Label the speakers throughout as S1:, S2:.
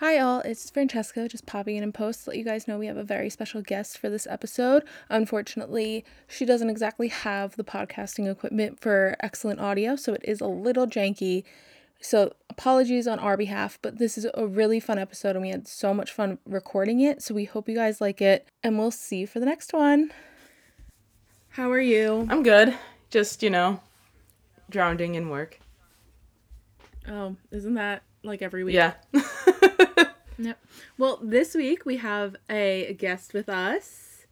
S1: Hi, all. It's Francesca, just popping in and post to let you guys know we have a very special guest for this episode. Unfortunately, she doesn't exactly have the podcasting equipment for excellent audio, so it is a little janky. So, apologies on our behalf, but this is a really fun episode and we had so much fun recording it. So, we hope you guys like it and we'll see you for the next one. How are you?
S2: I'm good. Just, you know, drowning in work.
S1: Oh, isn't that like every week?
S2: Yeah.
S1: Yep. Well, this week we have a guest with us.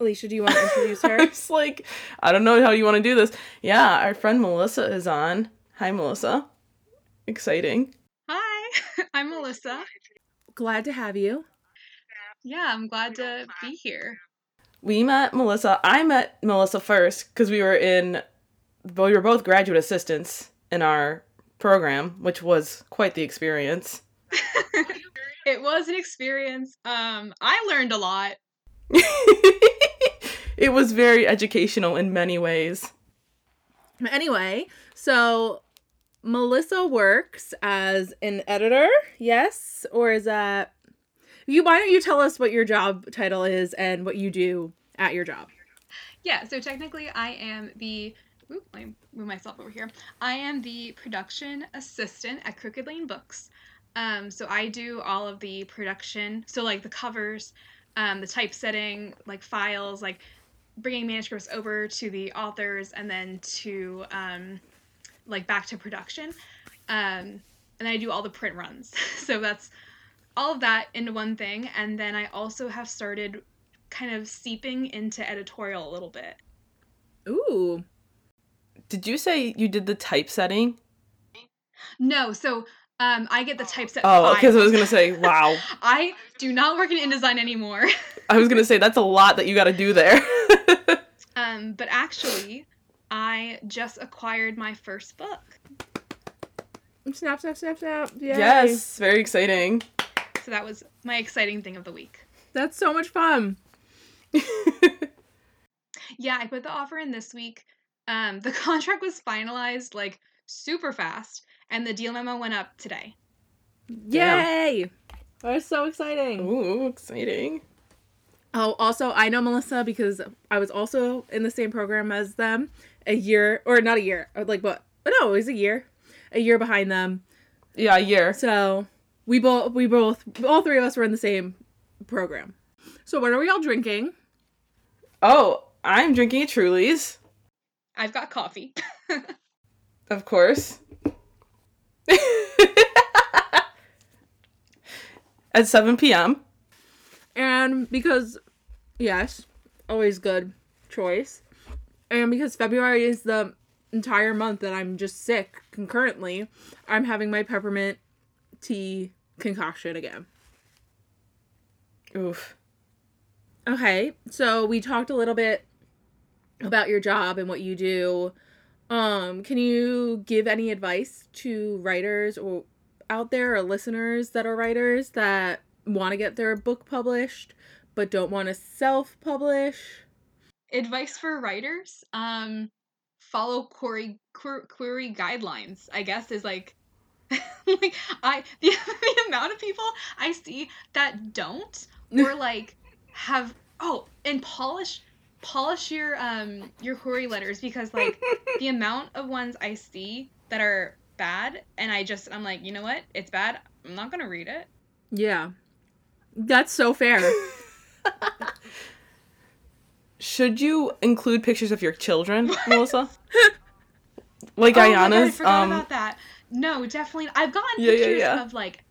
S1: Alicia, do you want to introduce her?
S2: it's like, I don't know how you want to do this. Yeah, our friend Melissa is on. Hi, Melissa. Exciting.
S3: Hi, I'm Melissa.
S1: Glad to have you.
S3: Yeah, I'm glad to be here.
S2: We met Melissa. I met Melissa first because we were in, well, we were both graduate assistants in our program, which was quite the experience.
S3: it was an experience. Um, I learned a lot.
S2: it was very educational in many ways.
S1: Anyway, so Melissa works as an editor, yes, or is that you? Why don't you tell us what your job title is and what you do at your job?
S3: Yeah, so technically, I am the. Oop, let me move myself over here. I am the production assistant at Crooked Lane Books. Um, so I do all of the production, so like the covers, um, the typesetting, like files, like bringing manuscripts over to the authors and then to um, like back to production. Um, and I do all the print runs. so that's all of that into one thing. And then I also have started kind of seeping into editorial a little bit.
S1: Ooh.
S2: Did you say you did the typesetting?
S3: No, so um, I get the typeset.
S2: Oh, because I was gonna say, wow.
S3: I do not work in InDesign anymore.
S2: I was gonna say that's a lot that you got to do there.
S3: um, but actually, I just acquired my first book.
S1: Snap, snap, snap, snap! Yay.
S2: Yes, very exciting.
S3: So that was my exciting thing of the week.
S1: That's so much fun.
S3: yeah, I put the offer in this week. Um, the contract was finalized like super fast and the deal memo went up today.
S1: Yay! That's so exciting.
S2: Ooh, exciting.
S1: Oh, also, I know Melissa because I was also in the same program as them a year, or not a year, like what? Oh, no, it was a year, a year behind them.
S2: Yeah, a year.
S1: So we both, we both, all three of us were in the same program. So what are we all drinking?
S2: Oh, I'm drinking a Truly's.
S3: I've got coffee.
S2: of course. At 7 p.m.
S1: And because, yes, always good choice. And because February is the entire month that I'm just sick concurrently, I'm having my peppermint tea concoction again.
S2: Oof.
S1: Okay, so we talked a little bit about your job and what you do. Um, can you give any advice to writers or out there or listeners that are writers that want to get their book published but don't want to self-publish?
S3: Advice for writers: um, follow query query guidelines. I guess is like like I the, the amount of people I see that don't or like have oh and polish polish your um your query letters because like the amount of ones I see that are bad and I just I'm like, you know what? It's bad. I'm not gonna read it.
S1: Yeah. That's so fair.
S2: Should you include pictures of your children, Melissa? like oh Ayana's.
S3: I forgot um, about that. No, definitely. I've gotten yeah, pictures yeah, yeah. of like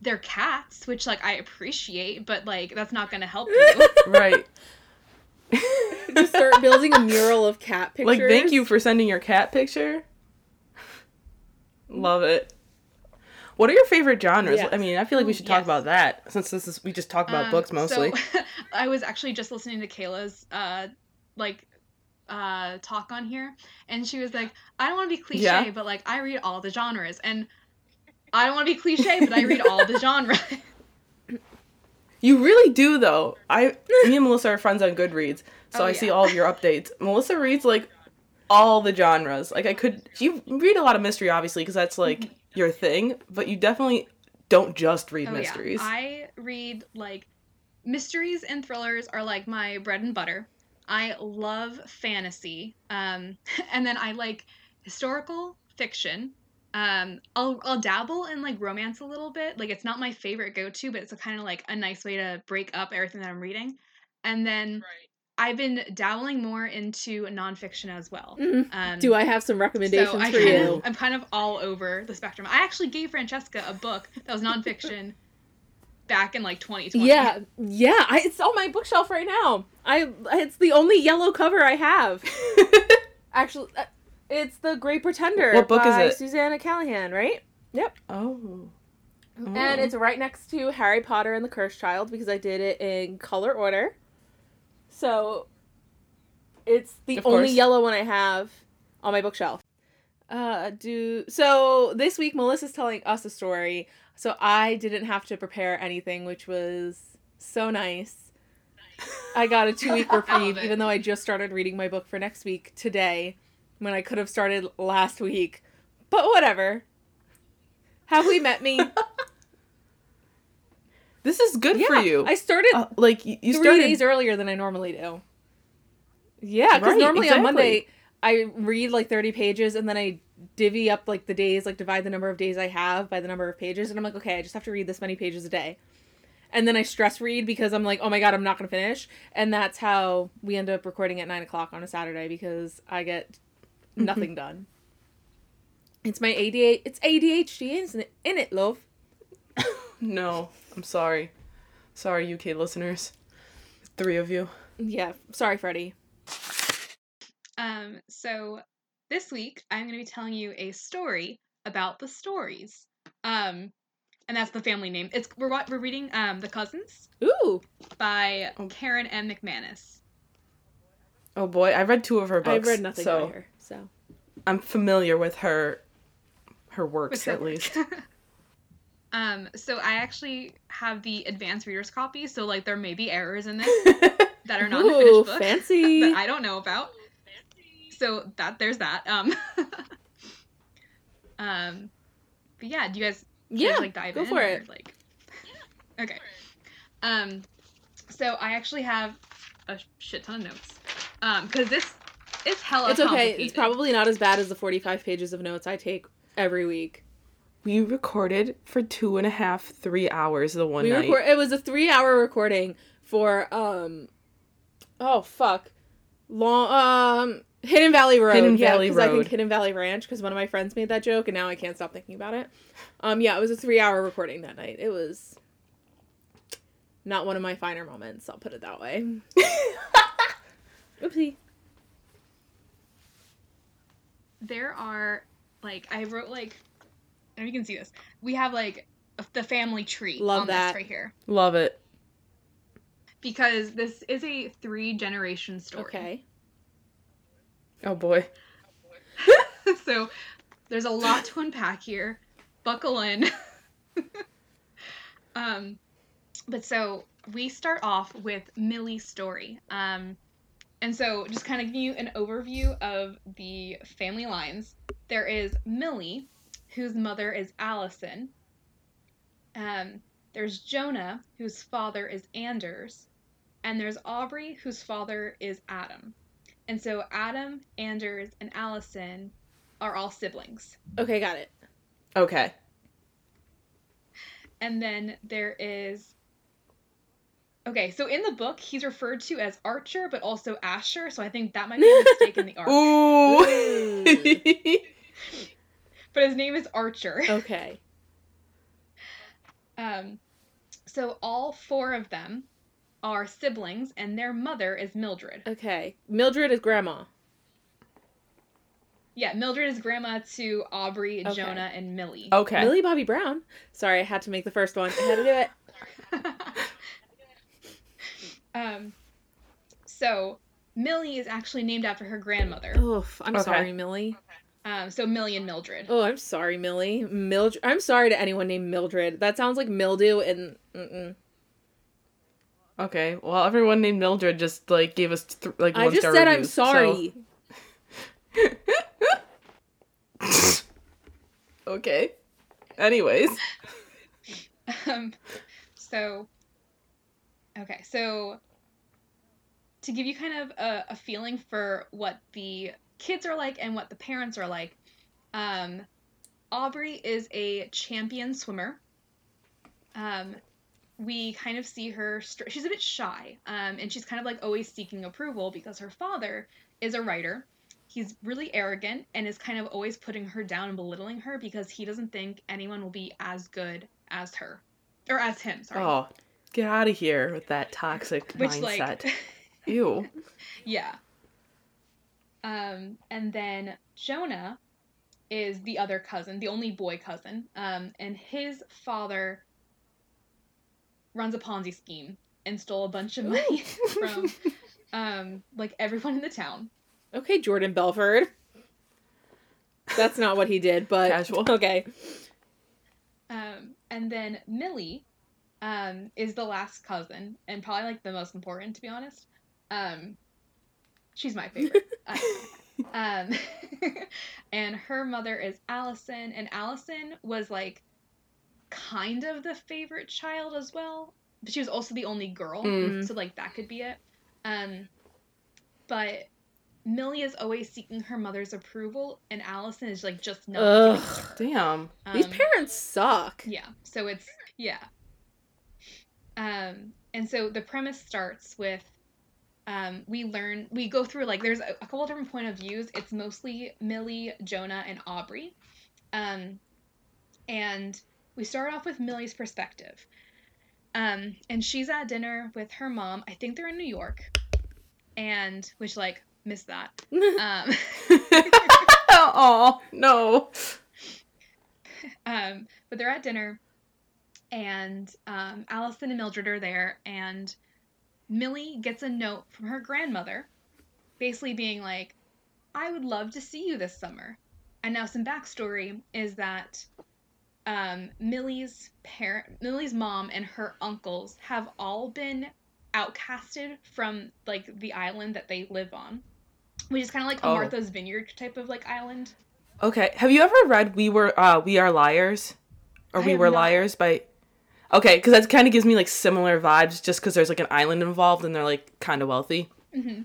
S3: their cats, which like I appreciate, but like that's not gonna help you.
S2: right.
S1: Just start building a mural of cat pictures.
S2: Like, thank you for sending your cat picture. Love it. What are your favorite genres? Yes. I mean, I feel like we should talk yes. about that since this is we just talk about um, books mostly.
S3: So, I was actually just listening to Kayla's uh like uh talk on here and she was like, I don't want to be cliche, yeah. but like I read all the genres and I don't want to be cliche, but I read all the genres.
S2: You really do though. I me and Melissa are friends on Goodreads, so oh, I yeah. see all of your updates. Melissa reads like all the genres. Like I could you read a lot of mystery obviously because that's like mm-hmm. your thing, but you definitely don't just read
S3: Oh,
S2: mysteries.
S3: Yeah. I read like mysteries and thrillers are like my bread and butter. I love fantasy. Um, and then I like historical fiction. Um, I'll I'll dabble in like romance a little bit. Like it's not my favorite go to, but it's a kind of like a nice way to break up everything that I'm reading. And then I've been dabbling more into nonfiction as well.
S1: Mhm.
S3: Um,
S1: Do I have some recommendations
S3: so I
S1: for
S3: kind
S1: you?
S3: of, I'm kind of all over the spectrum. I actually gave Francesca a book that was nonfiction back in like 2020.
S1: Yeah, yeah. I, it's on my bookshelf right now. I it's the only yellow cover I have. Actually, uh, it's the Great Pretender.
S2: What book is it?
S1: Susannah Cahalan, right? Yep.
S2: Oh.
S1: And it's right next to Harry Potter and the Cursed Child because I did it in color order. So it's the
S2: Of
S1: only
S2: course.
S1: yellow one I have on my bookshelf. Uh do so this week Melissa's telling us a story. So I didn't have to prepare anything, which was so nice. I got a two week reprieve, even though I just started reading my book for next week today, when I could have started last week. But whatever. Have we met me?
S2: This is good for you.
S1: I started
S2: Uh, like you,
S1: three
S2: started.
S1: days earlier than I normally do. Yeah, because
S2: Right,
S1: normally on. Monday I read like thirty pages and then I divvy up like the days, like divide the number of days I have by the number of pages, and I'm like, okay, I just have to read this many pages a day. And then I stress read because I'm like, oh my god, I'm not gonna finish. And that's how we end up recording at nine o'clock on a Saturday because I get nothing done. It's my ADHD. It's ADHD, isn't it? In it, love.
S2: No, I'm sorry. Sorry, UK listeners. Three of you.
S1: Yeah, sorry, Freddie.
S3: Um, so this week I'm going to be telling you a story about the stories. Um, and that's the family name. It's we're wa- we're reading um The Cousins
S1: Ooh,
S3: by
S2: Oh.
S3: Karen M. McManus.
S2: Oh boy, I read two of her books.
S1: I've read nothing
S2: so
S1: by her, so.
S2: I'm familiar with her, her works
S3: her
S2: at
S3: work.
S2: least.
S3: um, so I actually have the advanced reader's copy, so like there may be errors in this that are not in the finished book
S1: fancy.
S3: that I don't know about. So that there's that. Um, um, but yeah, do you guys
S1: yeah,
S3: like dive
S1: go
S3: in
S1: for
S3: or,
S1: it.
S3: Like, okay. Um, so I actually have a shit ton of notes. Um, because this is hella.
S1: It's okay. It's probably not as bad as the 45 pages of notes I take every week.
S2: we recorded for two and a half, three hours the one
S1: we
S2: night.
S1: record. It was a three-hour recording for um, oh fuck, long um Hidden Valley Road.
S2: Hidden
S1: yeah,
S2: Valley
S1: 'cause I think Hidden Valley Ranch because one of my friends made that joke and now I can't stop thinking about it. Um, yeah, it was a three-hour recording that night. It was not one of my finer moments. I'll put it that way. Oopsie.
S3: There are like I wrote like, I don't know if you can see this. We have like the family tree
S1: Love
S3: on
S1: that.
S3: this right here
S2: Love it.
S3: because this is a three generation story.
S1: Okay.
S2: Oh boy.
S3: so there's a lot to unpack here. Buckle in. um, but so we start off with Millie's story. Um, and so just kind of give you an overview of the family lines. There is Millie, whose mother is Allison. Um, there's Jonah, whose father is Anders. And there's Aubrey, whose father is Adam. And so Adam, Anders, and Allison are all siblings.
S1: Okay, got it.
S2: Okay.
S3: And then there is. Okay, so in the book, he's referred to as Archer, but also Asher, so I think that might be a mistake in the art.
S2: Ooh.
S3: But his name is Archer.
S1: Okay.
S3: Um, so all four of them are siblings, and their mother is Mildred.
S1: Okay. Mildred is grandma.
S3: Yeah, Mildred is grandma to Aubrey,
S1: Okay.
S3: Jonah, and Millie.
S2: okay.
S1: Millie Bobby Brown. Sorry, I had to make the first one. I had to do it.
S3: Um, so Millie is actually named after her grandmother.
S1: Oof, I'm
S2: Okay.
S1: sorry, Millie.
S3: Um, so Millie and Mildred.
S1: Oh, I'm sorry, Millie. Mildred. I'm sorry to anyone named Mildred. That sounds like mildew and. Mm-mm.
S2: Okay. Well, everyone named Mildred just like gave us th- like
S1: I
S2: one
S1: just
S2: star
S1: said I'm
S2: reviews, so-
S1: sorry.
S2: okay. Anyways.
S3: Um, so, okay, so to give you kind of a, a feeling for what the kids are like and what the parents are like, um, Aubrey is a champion swimmer. Um, we kind of see her, str- she's a bit shy, um, and she's kind of like always seeking approval because her father is a writer. He's really arrogant and is kind of always putting her down and belittling her because he doesn't think anyone will be as good as her. Or as him, sorry.
S2: Oh, get out of here with that toxic
S3: Which,
S2: mindset.
S3: like,
S2: Ew.
S3: Yeah. Um, and then Jonah is the other cousin, the only boy cousin, um, and his father runs a Ponzi scheme and stole a bunch of money from um, like everyone in the town.
S1: Okay, Jordan Belfort. That's not what he did, but
S2: Casual.
S1: okay.
S3: Um, and then Millie um, is the last cousin and probably like the most important, to be honest. Um, she's my favorite. Uh, um, and her mother is Allison, and Allison was like kind of the favorite child as well, but she was also the only girl,
S2: Mm.
S3: so like that could be it. Um, but Millie is always seeking her mother's approval, and Allison is like just not. giving it to
S1: Ugh.
S2: Damn.
S1: These
S3: Um,
S1: parents suck.
S3: yeah. So it's yeah. Um, and so the premise starts with um, we learn we go through like there's a, a couple different point of views. It's mostly Millie, Jonah, and Aubrey. Um, and we start off with Millie's perspective. Um, and she's at dinner with her mom. I think they're in New York. And which like missed that. Um,
S2: oh no.
S3: Um, but they're at dinner, and um, Allison and Mildred are there, and Millie gets a note from her grandmother, basically being like, "I would love to see you this summer." And now some backstory is that um, Millie's parent, Millie's mom, and her uncles have all been outcasted from like the island that they live on, which is kind of like a
S2: Oh.
S3: Martha's Vineyard type of like island.
S2: Okay. Have you ever read We Were uh We Are Liars? Or
S3: I
S2: We Were
S3: not.
S2: Liars by Okay, because that kind of gives me like similar vibes just because there's like an island involved and they're like kind of wealthy.
S3: hmm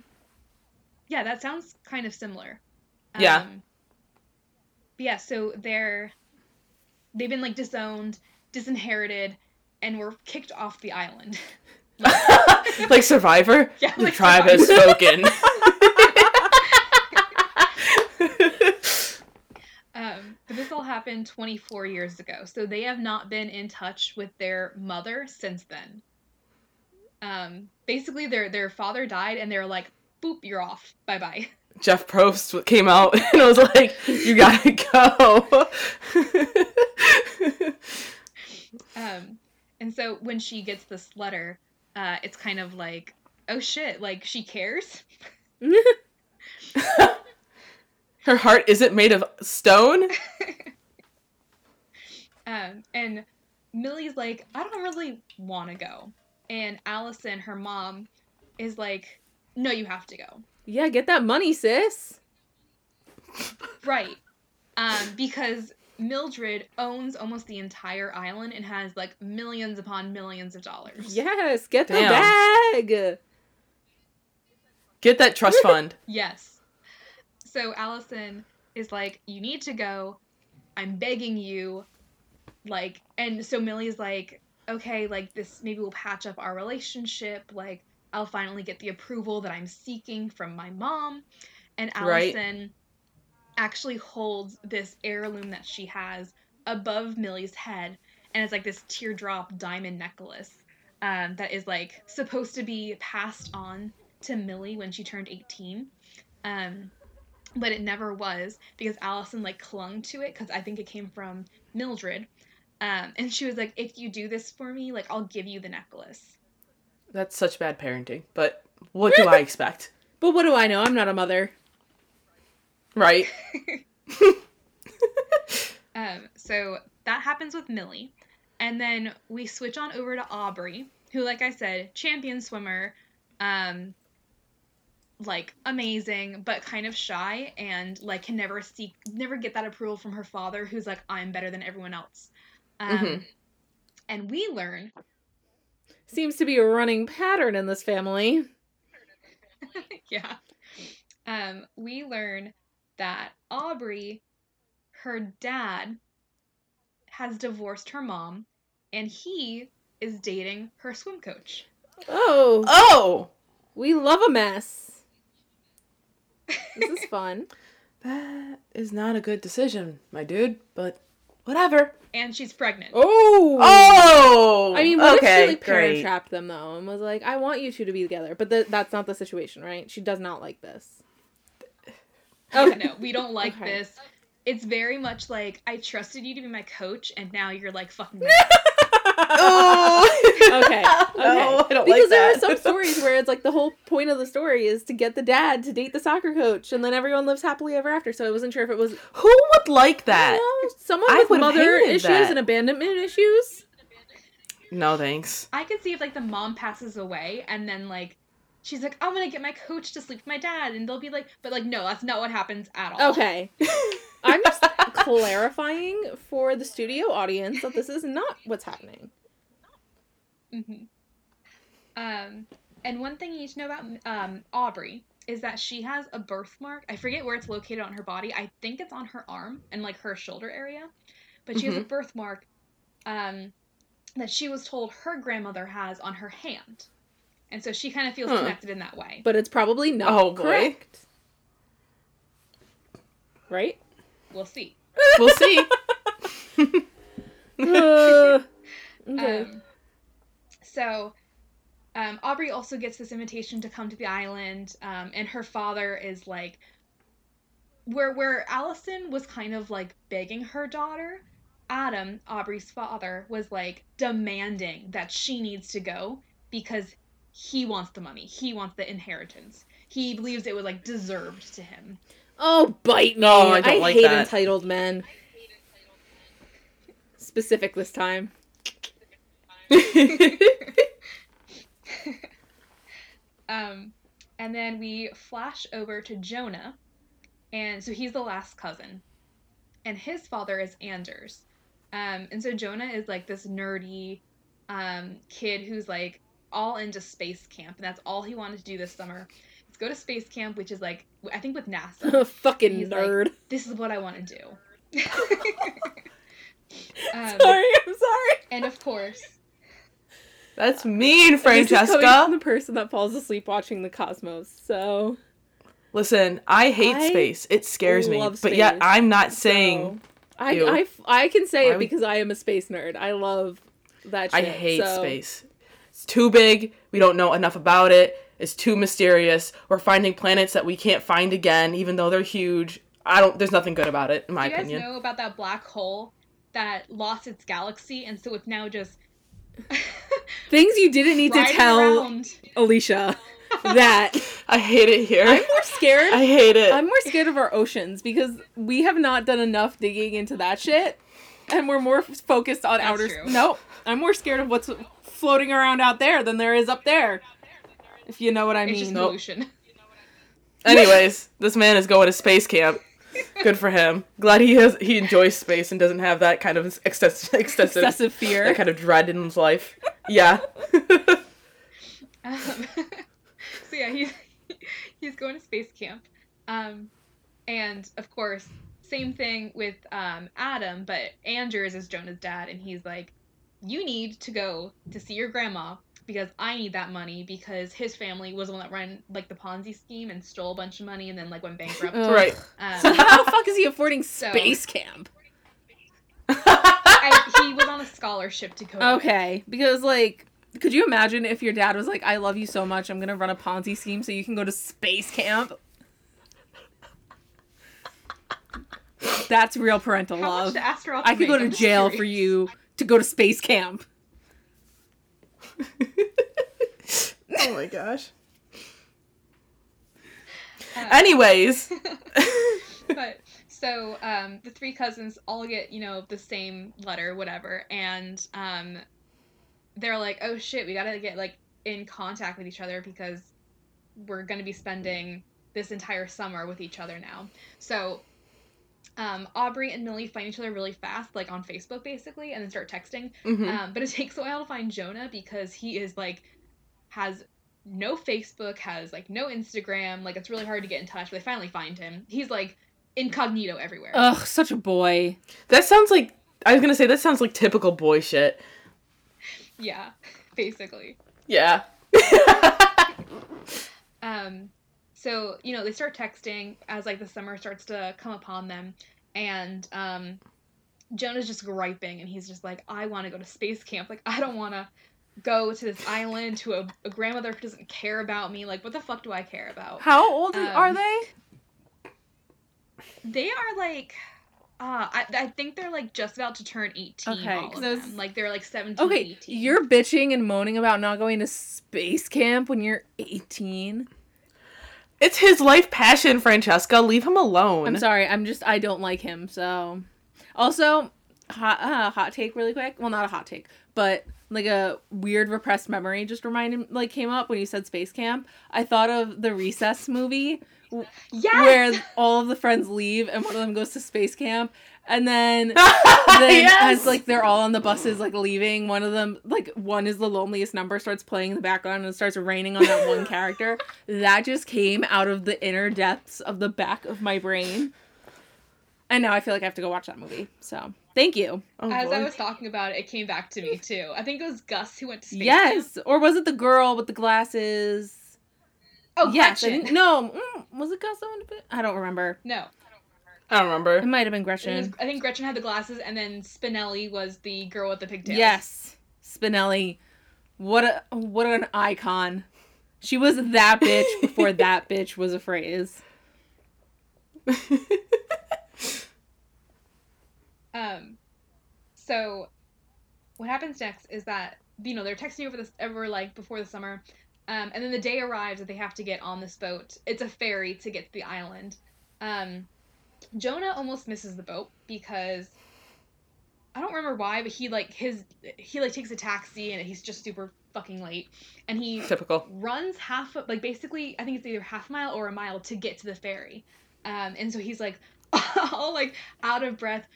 S3: Yeah, that sounds kind of similar.
S2: Yeah.
S3: Um, but yeah, so they're they've been like disowned, disinherited, and were kicked off the island.
S2: like Survivor?
S3: Yeah,
S2: the
S3: like
S2: tribe has spoken.
S3: Um, but this all happened 24 years ago, so they have not been in touch with their mother since then. Um, basically, their their father died, and they're like, "Boop, you're off. Bye bye."
S2: Jeff Probst came out and was like, "You gotta go."
S3: Um, and so when she gets this letter, uh, it's kind of like, "Oh shit!" Like she cares.
S2: Her heart isn't made of stone.
S3: Um, and Millie's like, I don't really want to go. And Allison, her mom, is like, No, you have to go.
S1: yeah, get that money, sis.
S3: Right. Um, because Mildred owns almost the entire island and has like millions upon millions of dollars.
S1: Yes, get the
S2: Damn.
S1: bag.
S2: Get that trust fund.
S3: Yes. So Allison is like, You need to go. I'm begging you. Like, and so Millie's like, Okay, like this maybe we'll patch up our relationship. Like, I'll finally get the approval that I'm seeking from my mom. And
S2: Right.
S3: Allison actually holds this heirloom that she has above Millie's head. And it's like this teardrop diamond necklace um, that is like supposed to be passed on to Millie when she turned 18. Um, but it never was because Allison like clung to it because I think it came from Mildred. Um, and she was like, if you do this for me, like I'll give you the necklace.
S2: That's such bad parenting. But what do I expect?
S1: But what do I know? I'm not a mother.
S2: Right?
S3: Um, so that happens with Millie. And then we switch on over to Aubrey, who, like I said, champion swimmer, um, like amazing, but kind of shy and like can never seek, never get that approval from her father, who's like, I'm better than everyone else. Um,
S2: Mhm.
S3: and we learn
S1: Seems to be a running pattern in this family.
S3: yeah. Um, we learn that Aubrey, her dad, has divorced her mom, and he is dating her swim coach.
S1: Oh,
S2: Oh,
S1: we love a mess. This is fun.
S2: that is not a good decision, my dude. But whatever.
S3: And she's pregnant.
S1: Oh.
S2: Oh,
S1: I mean, what
S2: okay,
S1: if she like parent trapped them though and was like, "I want you two to be together," but th- that's not the situation, right? She does not like this.
S3: Oh no, we don't like
S1: Okay.
S3: this. It's very much like I trusted you to be my coach, and now you're like fucking. me.
S2: Oh.
S1: Okay,
S2: no,
S1: okay.
S2: I don't
S1: because
S2: like
S1: there are some stories where it's like the whole point of the story is to get the dad to date the soccer coach, and then everyone lives happily ever after. So I wasn't sure if it was
S2: Who would like that?
S1: you know, someone
S2: I
S1: with
S2: would've
S1: mother issues
S2: that.
S1: and abandonment issues.
S2: No, thanks.
S3: I could see if like the mom passes away, and then like. She's like, I'm gonna get my coach to sleep with my dad, and they'll be like, but like, no, that's not what happens at all.
S1: Okay, I'm just clarifying for the studio audience that this is not what's happening.
S3: Hmm Um, and one thing you need to know about um, Aubrey is that she has a birthmark. I forget where it's located on her body. I think it's on her arm and like her shoulder area, but she has a birthmark um, that she was told her grandmother has on her hand, and so she kind of feels
S2: Huh.
S3: connected in that way.
S1: But it's probably not
S2: Oh, boy.
S1: correct. Right?
S3: We'll see.
S2: We'll see.
S1: Uh, okay.
S3: Um, so, um, Aubrey also gets this invitation to come to the island, um, and her father is like, where where Allison was kind of like begging her daughter. Adam, Aubrey's father, was like demanding that she needs to go because he wants the money. He wants the inheritance. He believes it was like deserved to him.
S1: oh, bite me.
S2: No, I don't like
S1: hate
S2: that.
S1: entitled men. Specific this time.
S3: Um, and then we flash over to Jonah, and so he's the last cousin, and his father is Anders. Um, and so Jonah is like this nerdy um, kid who's like all into space camp, and that's all he wanted to do this summer. Let's go to space camp, which is like I think with NASA.
S1: Fucking
S3: He's like-
S1: nerd.
S3: this is what I want to do. um,
S1: sorry, I'm sorry.
S3: and of course,
S2: That's mean,
S1: This is coming from
S2: Francesca.
S1: the person that falls asleep watching the cosmos. So
S2: Listen, I hate
S1: I
S2: space. It scares me.
S1: love
S2: But yet I'm not saying
S1: so- I, I, I can say
S2: Why
S1: it
S2: would-
S1: because I am a space nerd. I love that
S2: I hate
S1: so-
S2: space. It's too big. We don't know enough about it. It's too mysterious. We're finding planets that we can't find again, even though they're huge. I don't. There's nothing good about it, in my
S3: do you guys
S2: opinion.
S3: know about that black hole that lost its galaxy, and so it's now just
S1: Things you didn't need to tell
S3: around.
S1: Alicia that
S2: I hate it here.
S1: I'm more scared.
S2: I hate it.
S1: I'm more scared of our oceans because we have not done enough digging into that shit, and we're more focused on
S3: That's
S1: outer.
S3: true.
S1: No, I'm more scared of what's floating around out there than there is up there. If you know what I
S3: It's
S1: mean.
S3: just
S2: Nope.
S3: pollution.
S2: Anyways, this man is going to space camp. Good for him. Glad he has he enjoys space and doesn't have that kind of excess, excessive,
S1: Excessive fear.
S2: that kind of dread in his life. Yeah.
S3: Um, so yeah, he's he's going to space camp, um, and of course, same thing with um, Adam, but Anders is Jonah's dad, and he's like, "You need to go to see your grandma because I need that money because his family was the one that ran like the Ponzi scheme and stole a bunch of money and then like went bankrupt."
S1: Ugh.
S2: right.
S1: So
S3: Um,
S1: how the fuck is he affording
S3: So-
S1: space camp?
S3: I, he was on a scholarship to go. away.
S1: Okay, because like, could you imagine if your dad was like, "I love you so much, I'm gonna run a Ponzi scheme so you can go to space camp." That's real parental
S3: How much
S1: love.
S3: to
S1: I could go to jail for you to go to space camp.
S2: oh my gosh.
S3: Uh,
S2: Anyways.
S3: but so um, the three cousins all get you know the same letter whatever and um, they're like oh shit we gotta get like in contact with each other because we're gonna be spending this entire summer with each other now so um, Aubrey and Millie find each other really fast, like on Facebook basically, and then start texting.
S2: Mhm.
S3: Um, but it takes a while to find Jonah because he is like has no Facebook, has like no Instagram. Like it's really hard to get in touch. But they finally find him. He's like incognito everywhere.
S1: Ugh, such a boy.
S2: That sounds like I was gonna say that sounds like typical boy shit.
S3: yeah, basically.
S2: Yeah.
S3: Um, so you know they start texting as like the summer starts to come upon them, and um, Jonah's just griping, and he's just like, "I want to go to space camp. Like I don't want to go to this island to a, a grandmother who doesn't care about me. Like what the fuck do I care about?"
S1: How old
S3: Um,
S1: are they?
S3: They are like. Uh, I, I think they're like just about to turn 18
S1: Okay,
S3: all
S1: 'cause
S3: of
S1: I was-
S3: like they're like 17
S1: Okay,
S3: 18
S1: you're bitching and moaning about not going to space camp when you're 18.
S2: It's his life passion, Francesca. Leave him alone.
S1: I'm sorry, I'm just I don't like him. So, also, hot uh, hot take really quick. Well, not a hot take, but like a weird repressed memory just reminded like came up when you said space camp. I thought of the Recess movie
S3: yes!
S1: where all of the friends leave and one of them goes to space camp and then then
S2: Yes!
S1: as like they're all on the buses like leaving one of them like one is the loneliest number starts playing in the background and it starts raining on that one character that just came out of the inner depths of the back of my brain and now i feel like i have to go watch that movie so thank you
S2: Oh,
S3: As
S2: boy.
S3: I was talking about it, it came back to me too. I think it was Gus who went to space camp.
S1: yes or was it the girl with the glasses
S3: Oh,
S1: yes
S3: Gretchen.
S1: no mm, was it gus that went to bed? i don't remember
S3: No.
S2: I don't remember.
S1: it might have been
S3: It was-
S1: gretchen
S3: I think Gretchen had the glasses, and then Spinelli was the girl with the pigtails.
S1: Yes, Spinelli. What a what an icon. She was that bitch before that bitch was a phrase.
S3: Um, so what happens next is that you know they're texting over this ever like before the summer, um, and then the day arrives that they have to get on this boat. It's a ferry to get to the island. Um, Jonah almost misses the boat because I don't remember why, but he like his he like takes a taxi and he's just super fucking late, and he
S2: Typical.
S3: runs half like basically I think it's either half mile or a mile to get to the ferry. Um, and so he's like all like out of breath,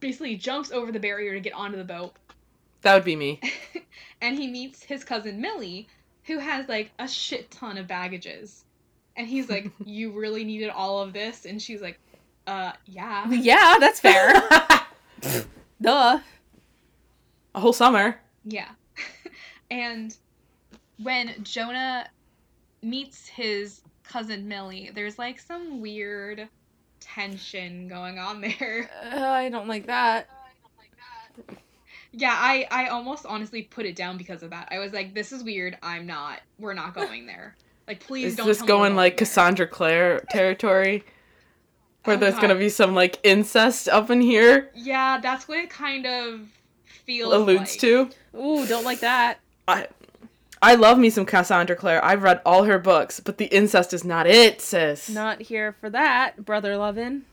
S3: basically jumps over the barrier to get onto the boat.
S2: That would be me.
S3: And he meets his cousin Millie, who has like a shit ton of baggages. And he's like, You really needed all of this? And she's like, Uh, yeah.
S1: Yeah, that's fair. Duh.
S2: A whole summer.
S3: Yeah. and when Jonah meets his cousin Millie, there's like some weird tension going on there.
S1: Uh, I don't like that.
S3: Yeah, I I almost honestly put it down because of that. I was like, this is weird. I'm not. We're not going there. Like, please
S2: Is
S3: don't.
S2: this
S3: tell me
S2: going like
S3: there.
S2: Cassandra Clare territory? Where
S3: Oh,
S2: there's gonna be some like incest up in here?
S3: Yeah, that's what it kind of feels.
S2: Alludes
S3: like.
S2: to.
S1: Ooh, don't like that.
S2: I I love me some Cassandra Clare. I've read all her books, but the incest is not it, sis.
S1: Not here for that. Brother lovin'.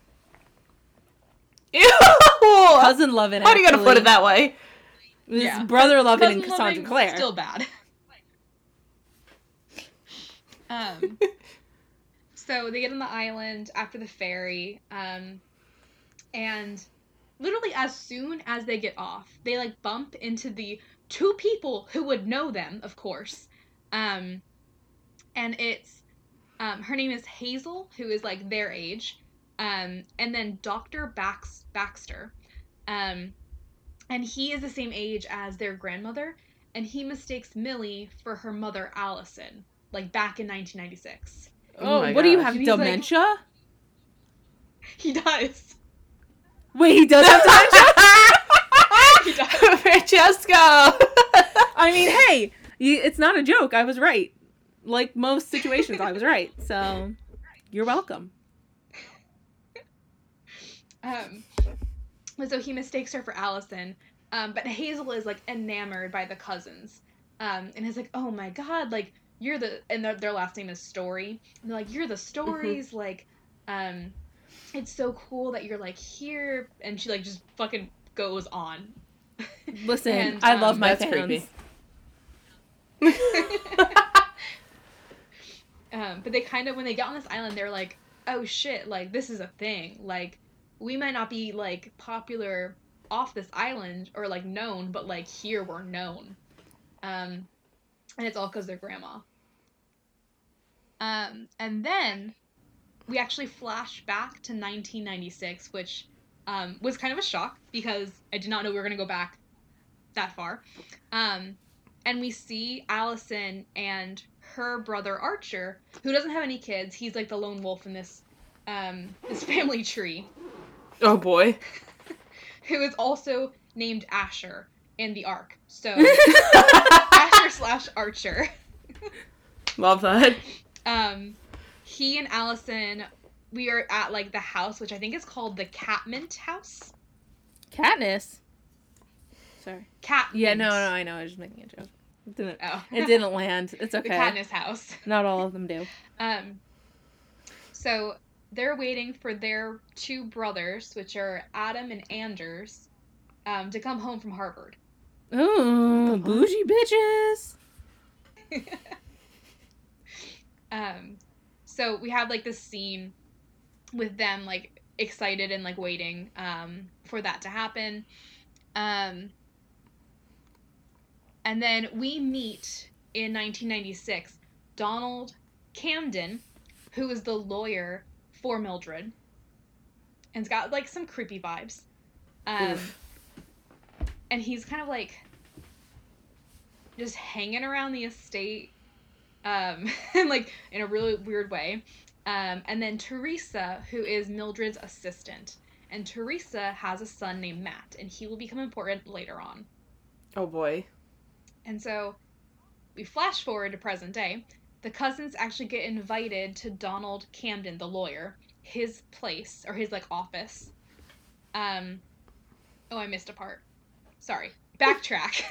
S2: Ew!
S1: Cousin lovin'.
S2: How are you gonna put it that way?
S1: It's
S3: Yeah.
S1: brother lovin' and Cassandra
S3: Loving's
S1: Clare.
S3: Still bad. um. So they get on the island after the ferry, um, and literally as soon as they get off, they like bump into the two people who would know them, of course. Um, and it's um, her name is Hazel, who is like their age, um, and then Doctor Bax Baxter, um, and he is the same age as their grandmother, and he mistakes Millie for her mother Allison, like back in 1996.
S2: Oh
S1: Oh, what do you have?
S3: And he's like-
S1: Dementia?
S3: He does.
S1: Wait, he does have dementia?
S3: He does.
S2: Francesca.
S1: I mean, hey, it's not a joke. I was right. Like most situations, I was right. So, you're welcome.
S3: Um, so he mistakes her for Allison. Um, but Hazel is like enamored by the cousins. Um, and is like, oh my god, like you're the and their, their last name is Story. And they're like, you're the stories, like, um, it's so cool that you're like here. And she like just fucking goes on.
S1: Listen,
S3: And,
S1: I love
S3: um,
S1: my
S2: That's
S1: fans.
S2: creepy.
S3: Um, but they kind of when they get on this island, they're like, oh shit, like this is a thing. Like we might not be like popular off this island or like known, but like here we're known. Um, and it's all because their grandma. Um, and then we actually flash back to 1996, which um, was kind of a shock because I did not know we were going to go back that far. Um, and we see Allison and her brother Archer, who doesn't have any kids. He's like the lone wolf in this um, this family tree,
S2: Oh boy.
S3: who is also named Asher in the ARC. So Asher slash Archer.
S2: Love that.
S3: Um, he and Allison, we are at like the house, which I think is called the Catmint House.
S1: Katniss. Sorry.
S3: Cat.
S1: Yeah, no, no, I know. I was just making a joke. It didn't.
S3: Oh.
S1: It didn't land. It's okay. the.
S3: Katniss house.
S1: Not all of them do.
S3: Um, so they're waiting for their two brothers, which are Adam and Anders, um, to come home from Harvard.
S1: Ooh, bougie bitches.
S3: Um, so we have like this scene with them like excited and like waiting um, for that to happen. Um, and then we meet in 1996 Donald Camden, who is the lawyer for Mildred, and it's got like some creepy vibes. Um,
S2: Oof.
S3: And he's kind of like just hanging around the estate um and like in a really weird way. Um and then teresa who is mildred's assistant and teresa has a son named matt and he will become important later on.
S2: Oh boy.
S3: and so we flash forward to present day. The cousins actually get invited to donald camden the lawyer his place or his like office. Um oh i missed a part sorry backtrack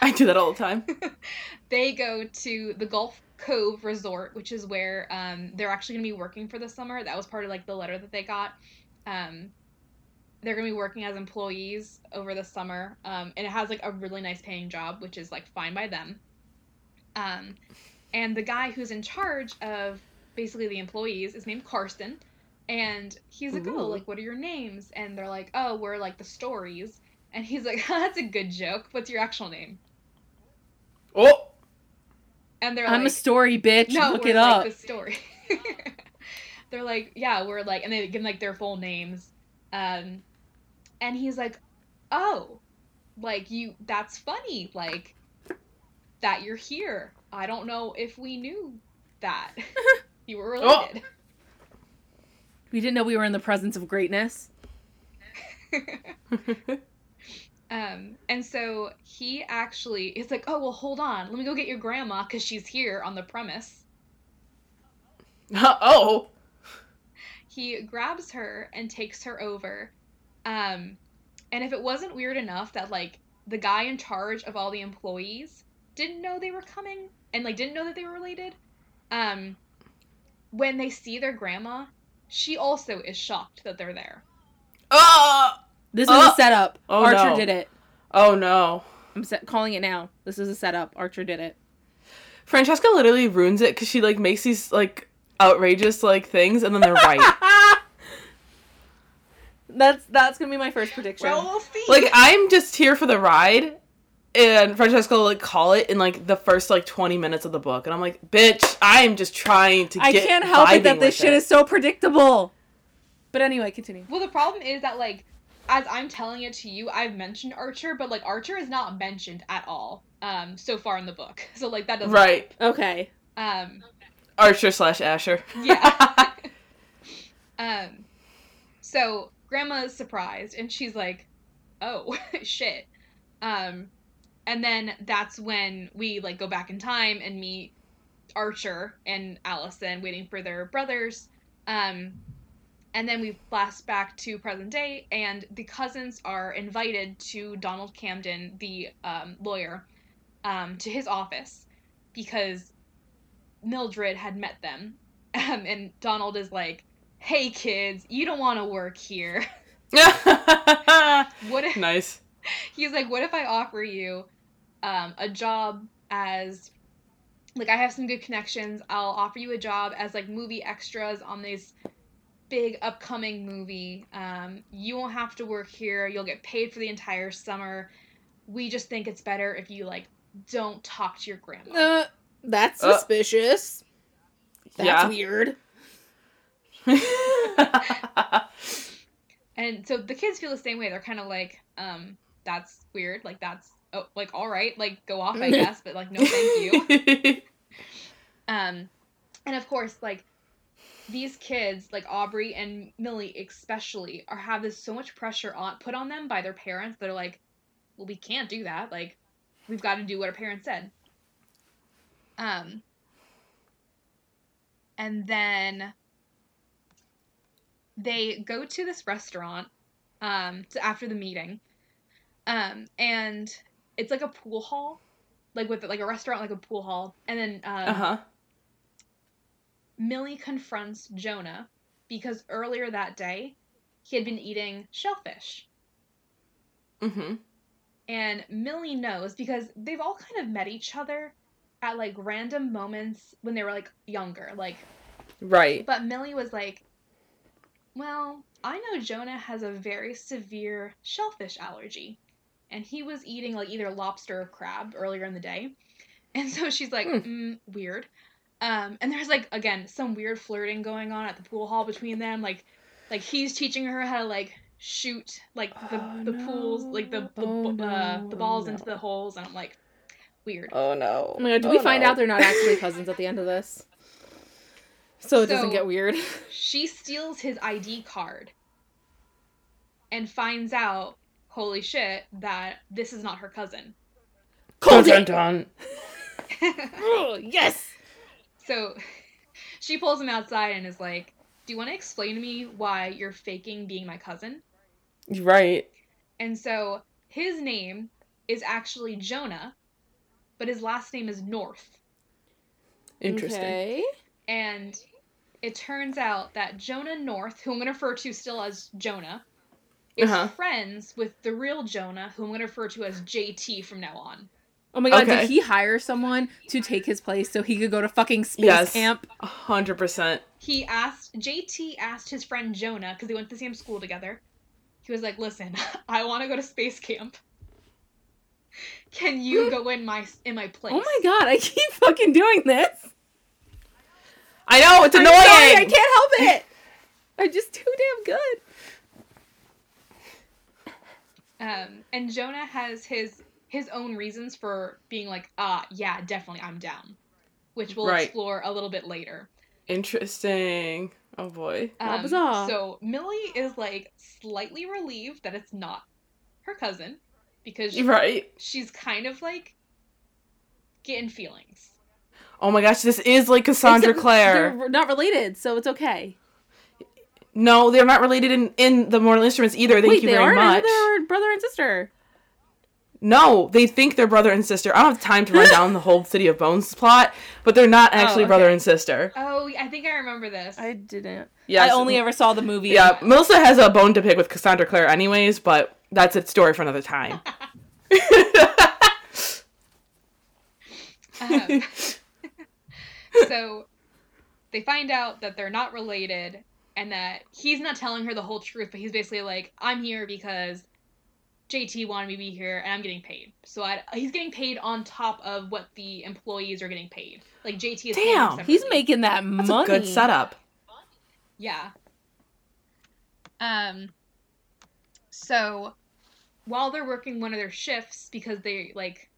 S2: I do that all the time.
S3: they go to the Gull Cove Resort, which is where um, they're actually going to be working for the summer. That was part of like the letter that they got. Um, they're going to be working as employees over the summer, um, and it has like a really nice paying job, which is like fine by them. Um, and the guy who's in charge of basically the employees is named Carson, and he's like, "Oh, like what are your names?" And they're like, "Oh, we're like the stories." And he's like, "That's a good joke. What's your actual name?"
S2: Oh.
S3: And they're like
S1: I'm
S3: like,
S1: a story bitch.
S3: No,
S1: Look
S3: we're
S1: it
S3: like
S1: up.
S3: the story. They're like, yeah, we're like, and they give him like their full names, um, and he's like, oh, like you, that's funny, like that you're here. I don't know if we knew that you were
S2: Oh.
S3: related.
S1: We didn't know we were in the presence of greatness.
S3: Um, and so he actually is like, oh well, hold on, let me go get your grandma because she's here on the premise.
S2: oh.
S3: he grabs her and takes her over. Um, and if it wasn't weird enough that like the guy in charge of all the employees didn't know they were coming and like didn't know that they were related, um, when they see their grandma, she also is shocked that they're there.
S2: Oh.
S1: This is
S2: Oh.
S1: a setup.
S2: Oh,
S1: Archer
S2: no.
S1: did it.
S2: Oh no.
S1: I'm set- calling it now. This is a setup. Archer did it.
S2: Francesca literally ruins it because she like makes these like outrageous like things and then they're right.
S1: that's that's gonna be my first prediction.
S3: we'll
S2: like I'm just here for the ride, and Francesca will like call it in like the first like 20 minutes of the book, and I'm like, bitch, I am just trying to.
S1: I can't help it that this shit is so predictable. But anyway, continue.
S3: well, the problem is that like as I'm telling it to you, I've mentioned Archer, but like Archer is not mentioned at all um so far in the book. So like that doesn't
S2: right.
S1: Okay.
S3: um
S2: Archer slash Asher.
S3: Yeah. um, so grandma is surprised and she's like, "Oh shit." Um, and then that's when we like go back in time and meet Archer and Allison waiting for their brothers. Um, and then we flash back to present day, and the cousins are invited to Donald Camden, the um, lawyer, um, to his office because Mildred had met them. Um, and Donald is like, "Hey kids, you don't want to work here. What if
S2: nice.
S3: he's like, what if I offer you um, a job as like I have some good connections. I'll offer you a job as like movie extras on these big upcoming movie. Um, you won't have to work here. You'll get paid for the entire summer. We just think it's better if you like don't talk to your grandma.
S1: Uh, that's
S2: Uh.
S1: suspicious. That's
S2: Yeah.
S1: weird.
S3: And so the kids feel the same way. They're kind of like, um, that's weird. Like that's oh, like all right, like go off, I guess, but like no, thank you. Um, and of course, like these kids, like Aubrey and Millie especially, are have this so much pressure on put on them by their parents. They're like, well, we can't do that. Like, we've got to do what our parents said. Um, and then they go to this restaurant um after the meeting um and it's like a pool hall like with like a restaurant like a pool hall and then um,
S2: uh-huh.
S3: Millie confronts jonah because earlier that day he had been eating shellfish
S2: Mm-hmm.
S3: and millie knows because they've all kind of met each other at like random moments when they were like younger like
S2: Right.
S3: But Millie was like, Well, I know Jonah has a very severe shellfish allergy. And he was eating like either lobster or crab earlier in the day. And so she's like,
S2: Hmm.
S3: mm, Weird. Um, and there's like, again, some weird flirting going on at the pool hall between them. Like, like he's teaching her how to like shoot like the,
S2: Oh,
S3: the pools, like the the,
S2: no. Oh,
S3: uh,
S2: no.
S3: the balls
S2: Oh,
S3: into the holes. And I'm like, Weird.
S2: Oh no.
S1: Oh my god, do we find out they're not actually cousins at the end of this? So it doesn't get weird.
S3: she steals his ID card and finds out, holy shit, that this is not her cousin.
S2: Dun, dun, dun.
S1: Oh, yes!
S3: So she pulls him outside and is like, Do you want to explain to me why you're faking being my cousin?
S2: Right.
S3: And so his name is actually Jonah, but his last name is North.
S2: Interesting.
S1: Okay.
S3: And it turns out that Jonah North, who I'm going to refer to still as Jonah, is
S2: Uh-huh.
S3: friends with the real Jonah, who I'm going to refer to as JT from now on.
S1: Oh my god,
S2: Okay.
S1: did he hire someone to take his place so he could go to fucking space
S2: Yes.
S1: camp?
S2: A hundred percent.
S3: He asked, JT asked his friend Jonah, because they went to the same school together. He was like, listen, I want to go to space camp. Can you go in my in my place?
S1: Oh my god, I keep fucking doing this.
S2: I know it's
S1: I'm
S2: annoying.
S1: sorry, I can't help it. I'm just too damn good.
S3: Um, and Jonah has his his own reasons for being like, ah, yeah, definitely, I'm down, which we'll
S2: Right.
S3: explore a little bit later.
S2: Interesting. Oh boy.
S3: Um,
S1: bizarre.
S3: So Millie is like slightly relieved that it's not her cousin because
S2: You're right.
S3: she's kind of like getting feelings.
S2: Oh my gosh, this is like Cassandra
S1: Except
S2: Clare.
S1: They're not related, so it's okay.
S2: No, they're not related in, in the Mortal Instruments either. Thank
S1: Wait,
S2: you
S1: they
S2: very
S1: are?
S2: Much.
S1: they were brother and sister.
S2: No, they think they're brother and sister. I don't have time to run down the whole City of Bones plot, but they're not actually
S3: okay.
S2: brother and sister.
S3: Oh, I think I remember this.
S1: I didn't.
S2: Yes.
S1: I only ever saw the movie.
S2: Yeah, Melissa has a bone to pick with Cassandra Clare, anyways, but that's a story for another time.
S3: Um, so they find out that they're not related and that he's not telling her the whole truth, but he's basically like, I'm here because JT wanted me to be here and I'm getting paid. So I, he's getting paid on top of what the employees are getting paid. Like JT is paying
S2: Damn,
S1: He's making that
S2: That's
S1: money.
S2: a good setup.
S3: Yeah. Um so while they're working one of their shifts because they like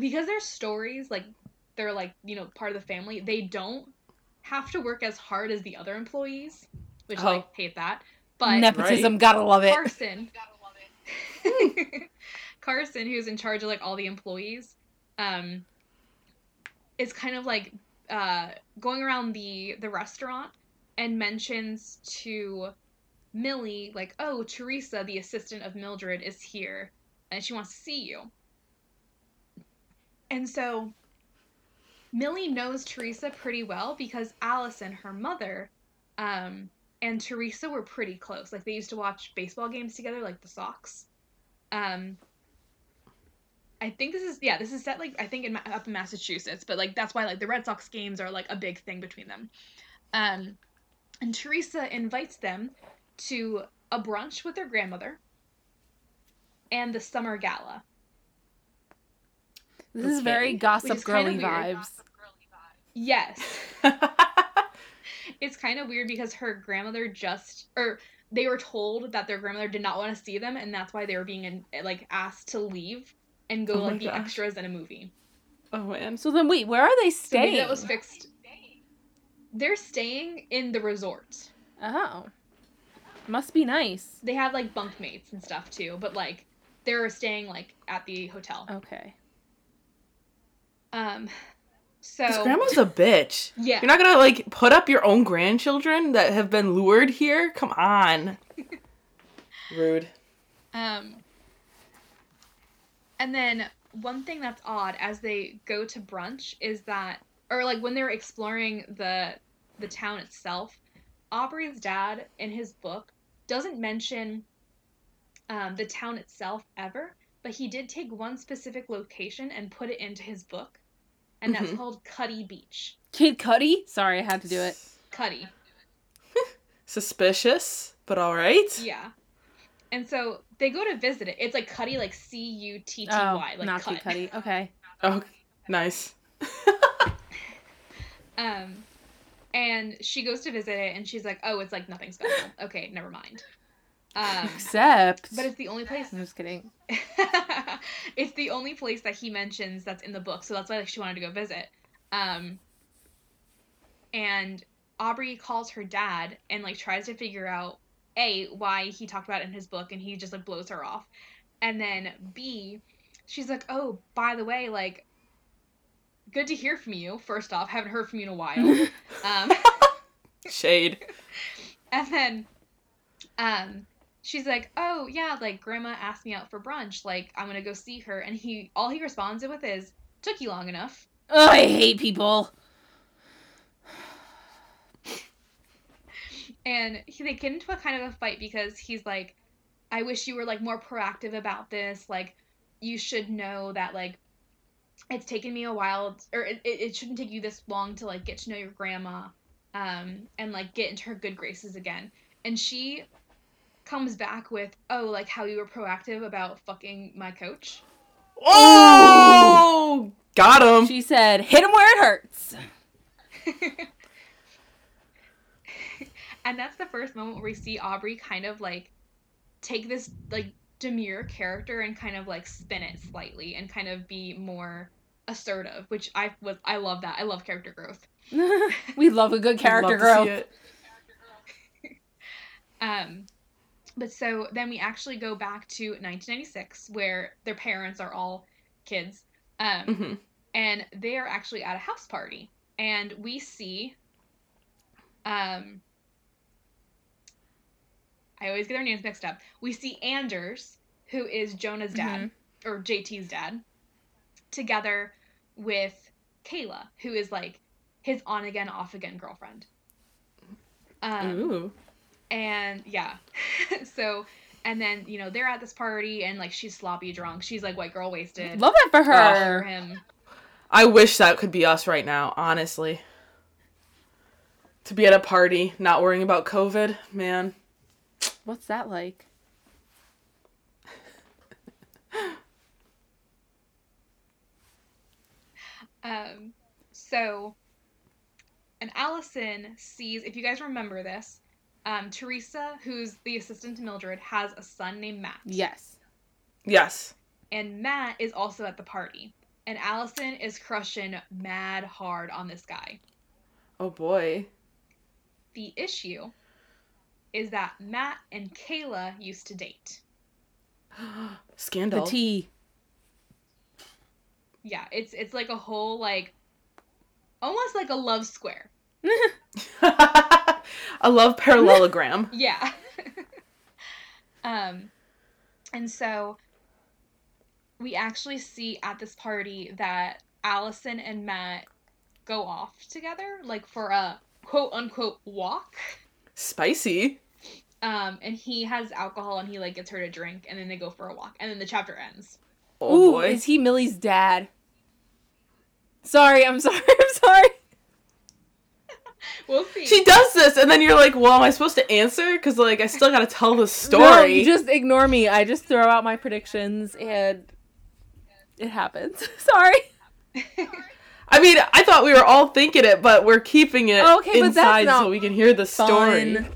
S3: because their stories like they're like, you know, part of the family, they don't have to work as hard as the other employees, which
S2: Oh.
S3: like hate that. But
S1: Nepotism, gotta love it.
S3: Carson Carson, who's in charge of like all the employees, um, is kind of like uh, going around the the restaurant and mentions to Millie like, "Oh, Teresa, the assistant of Mildred, is here, and she wants to see you." And so Millie knows Teresa pretty well because Allison, her mother, um, and Teresa were pretty close. Like they used to watch baseball games together, like the Sox. Um, I think this is yeah, this is set like I think in up in Massachusetts, but like that's why like the Red Sox games are like a big thing between them. Um, And Teresa invites them to a brunch with their grandmother and the summer gala.
S1: This is very gossip
S3: Which is kinda
S1: girly vibes.
S3: Yes. it's kind of weird because her grandmother just or they were told that their grandmother did not want to see them and that's why they were being in, like asked to leave and go
S2: Oh
S3: like be
S2: gosh.
S3: extras in a movie.
S2: oh man.
S1: So then, wait, where are they
S3: So
S1: staying?
S3: that was fixed. They're staying in the resort.
S1: oh, must be nice.
S3: They have like bunk mates and stuff too, but like they're staying like at the hotel.
S1: Okay.
S3: Um so
S2: This grandma's a bitch.
S3: yeah.
S2: You're not gonna like put up your own grandchildren that have been lured here? Come on. Rude.
S3: Um, and then one thing that's odd as they go to brunch is that, or like when they're exploring the the town itself, Aubrey's dad in his book doesn't mention um, the town itself ever, but he did take one specific location and put it into his book, and that's
S2: Mhm.
S3: called Cutty Beach.
S1: Kid Cudi. Sorry, I had to do it.
S3: Cuddy.
S2: Suspicious, but all right.
S3: Yeah. And so they go to visit it. It's like Cutty, like C U T T
S1: Oh,
S3: Y, like
S1: not
S3: cut.
S1: Cutty. Okay.
S2: Oh, nice.
S3: Um, and she goes to visit it, and she's like, "Oh, it's like nothing special. Okay, never mind." Um,
S1: Except.
S3: but it's the only place.
S1: I'm just kidding.
S3: it's the only place that he mentions that's in the book, so that's why like, she wanted to go visit. Um, and Aubrey calls her dad and like tries to figure out a why he talked about it in his book, and he just like blows her off. And then B, she's like, "Oh, by the way, like." Good to hear from you. First off, haven't heard from you in a while. Um,
S2: Shade.
S3: And then um she's like, "Oh, yeah, like grandma asked me out for brunch. Like I'm going to go see her." And he all he responds with is, "Took you long enough."
S1: Oh, I hate people.
S3: And he, they get into a kind of a fight because he's like, "I wish you were like more proactive about this. Like you should know that like it's taken me a while or it, it it shouldn't take you this long to like get to know your grandma um and like get into her good graces again." And she comes back with, "Oh, like how you were proactive about fucking my coach."
S2: Oh, got him.
S1: She said, "Hit him where it hurts."
S3: and that's the first moment where we see Aubrey kind of like take this like demure character and kind of like spin it slightly and kind of be more assertive, which I was I love that. I love character growth.
S1: we love a good character
S2: Love to see
S1: growth.
S2: it.
S3: Um but so then we actually go back to 1996 where their parents are all kids. Um
S2: Mhm.
S3: and they are actually at a house party and we see um I always get their names mixed up. We see Anders, who is Jonah's dad or JT's dad, together with Kayla, who is like his on again off again girlfriend. Um,
S2: Ooh.
S3: And yeah so and then you know they're at this party and like she's sloppy drunk she's like white girl wasted
S1: Love that for
S3: for
S1: her.
S3: him
S2: I wish that could be us right now, honestly. To be at a party, not worrying about COVID, man.
S1: What's that like?
S3: um so and allison sees if you guys remember this um teresa who's the assistant to mildred has a son named matt
S1: Yes.
S2: Yes.
S3: and matt is also at the party and allison is crushing mad hard on this guy
S2: Oh boy.
S3: the issue is that matt and kayla used to date
S2: Scandal.
S1: The tea.
S3: yeah it's it's like a whole like almost like a love square
S2: I love parallelogram.
S3: yeah um and so we actually see at this party that allison and matt go off together like for a quote unquote walk
S2: Spicy.
S3: um and he has alcohol and he like gets her to drink and then they go for a walk and then the chapter ends
S2: Oh
S1: Ooh,
S2: boy.
S1: is he Millie's dad? Sorry, I'm sorry, I'm sorry.
S3: We'll see.
S2: She does this, and then you're like, "Well, am I supposed to answer? Because like I still gotta tell the story."
S1: No, you just ignore me. I just throw out my predictions and it happens. Sorry.
S2: I mean, I thought we were all thinking it, but we're keeping it
S1: Okay, but that's
S2: inside so we can hear the story.
S1: Fun.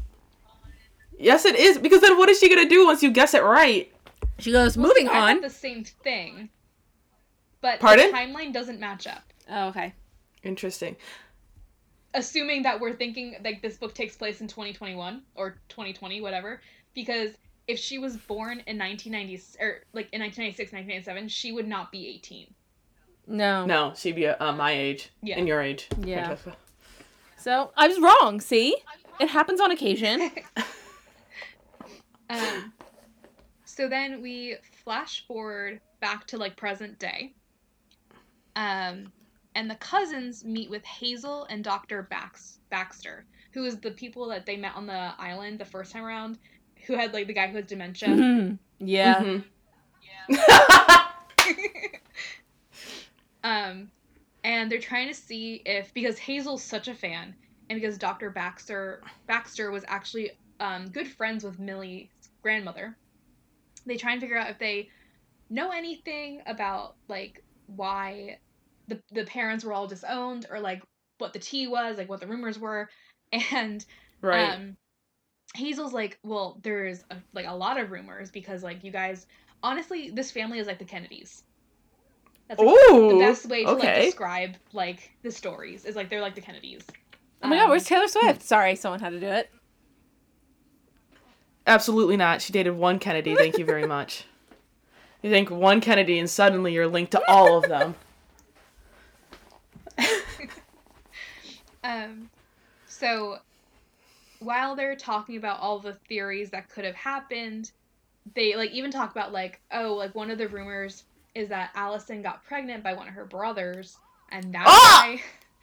S2: Yes, it is. Because then what is she gonna do once you guess it right?
S1: She goes,
S3: Well,
S1: moving
S3: see, I
S1: on.
S3: the same thing, but
S2: Pardon?
S3: the timeline doesn't match up.
S1: Oh, okay.
S2: Interesting.
S3: Assuming that we're thinking like this book takes place in 2021 or 2020, whatever, because if she was born in 1990 or like in 1996, 1997, she would not be 18.
S1: No.
S2: No, she'd be uh, my age
S3: Yeah.
S2: and your age.
S1: Yeah.
S2: Francesca.
S1: So I was wrong. See, it happens on occasion.
S3: Um, so then we flash forward back to like present day. Um, and the cousins meet with Hazel and Dr. Bax- Baxter, who is the people that they met on the island the first time around, who had like the guy who has dementia.
S1: Mhm. yeah.
S2: Mhm.
S3: um, and they're trying to see if because Hazel's such a fan, and because Dr. Baxter Baxter was actually um, good friends with Millie's grandmother, they try and figure out if they know anything about like why the the parents were all disowned or like what the tea was, like what the rumors were, and
S2: right.
S3: um, Hazel's like, well, there's a, like a lot of rumors because like you guys, honestly, this family is like the Kennedys. That's like,
S2: Ooh.
S3: the best way to like describe like the stories is like they're like the Kennedys.
S1: Oh my god,
S3: Um,
S1: where's Taylor Swift? Sorry, someone had to do it.
S2: Absolutely not. She dated one Kennedy. Thank you very much. You think one Kennedy, and suddenly you're linked to all of them.
S3: Um, so while they're talking about all the theories that could have happened, they like even talk about like oh like one of the rumors is that Allison got pregnant by one of her brothers, and that's
S2: Ah!
S3: why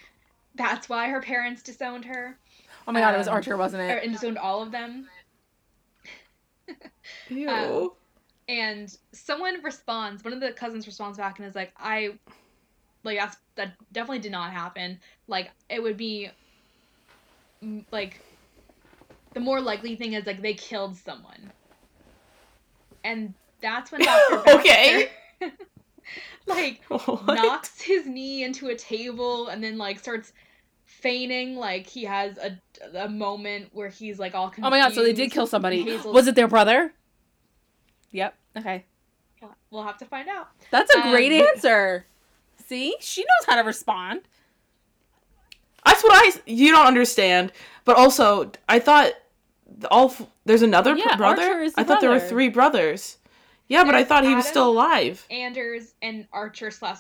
S3: that's why her parents disowned her
S1: Oh my god, it was
S3: Um,
S1: Archer, wasn't
S3: or
S1: it?
S3: and disowned all of them.
S2: Ew.
S3: Um, And someone responds, one of the cousins responds back and is like, I like that's that definitely did not happen. Like it would be like the more likely thing is like they killed someone. And that's when Dr. Baxter
S2: Okay.
S3: like
S2: What?
S3: knocks his knee into a table and then like starts feigning like he has a, a moment where he's like all confused.
S1: Oh my god, so they did kill somebody.
S3: Hazel's-
S1: Was it their brother? Yep. Okay.
S3: We'll have to find out.
S1: That's a great
S3: Um,
S1: answer. See? She knows how to respond.
S2: That's what I. You don't understand. But also, I thought all. There's another pr-
S1: Yeah,
S2: brother.
S1: Archer is the
S2: I thought there were three brothers. Yeah, but I
S3: There's
S2: thought he was still alive.
S3: Anders and Archer slash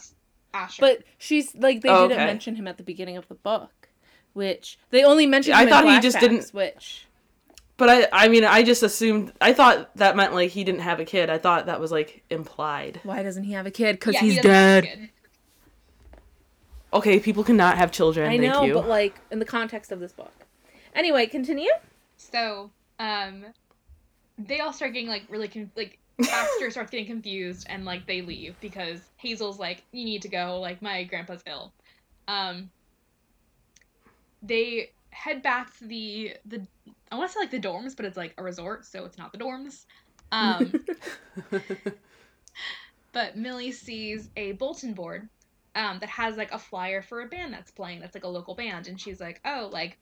S3: Asher.
S1: But she's like they
S2: Oh,
S1: didn't
S2: okay.
S1: mention him at the beginning of the book, which they only mentioned.
S2: I
S1: him in
S2: thought he just didn't-
S1: Which
S2: But I. I mean, I just assumed. I thought that meant like he didn't have a kid. I thought that was like implied.
S1: why doesn't he have a kid? Because
S3: Yeah,
S1: he's
S3: doesn't have
S1: dead.
S3: A kid.
S2: Okay, people cannot have children.
S1: I
S2: thank
S1: know,
S2: you.
S1: but like in the context of this book. Anyway, continue.
S3: So, um, they all start getting like really con- like Baxter starts getting confused and like they leave because Hazel's like, "You need to go. Like my grandpa's ill." Um, they head back to the the I want to say like the dorms, but it's like a resort, so it's not the dorms. Um, but Millie sees a bulletin board um, that has like a flyer for a band that's playing that's like a local band and she's like oh like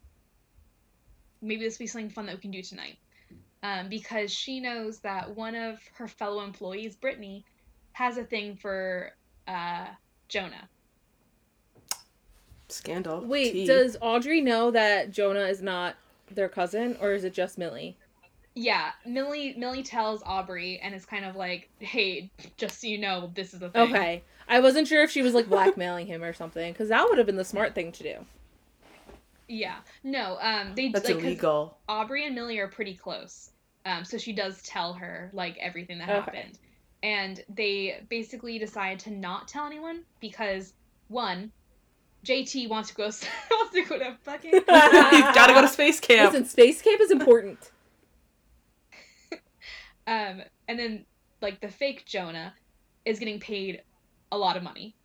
S3: maybe this will be something fun that we can do tonight um, because she knows that one of her fellow employees brittany has a thing for uh, jonah
S2: Scandal.
S1: Wait,
S2: Tea.
S1: does Audrey know that Jonah is not their cousin, or is it just Millie?
S3: yeah millie millie tells aubrey and is kind of like hey just so you know this is a thing
S1: Okay, I wasn't sure if she was like blackmailing him or something, because that would have been the smart thing to do.
S3: yeah no um they
S2: That's
S3: like 'cause
S2: illegal.
S3: Aubrey and Millie are pretty close. Um, so she does tell her like everything that
S1: Okay.
S3: happened. And they basically decide to not tell anyone because one, JT wants to go wants to go to fucking
S2: He's gotta go to space camp.
S1: Listen, space camp is important.
S3: um and then like the fake Jonah is getting paid a lot of money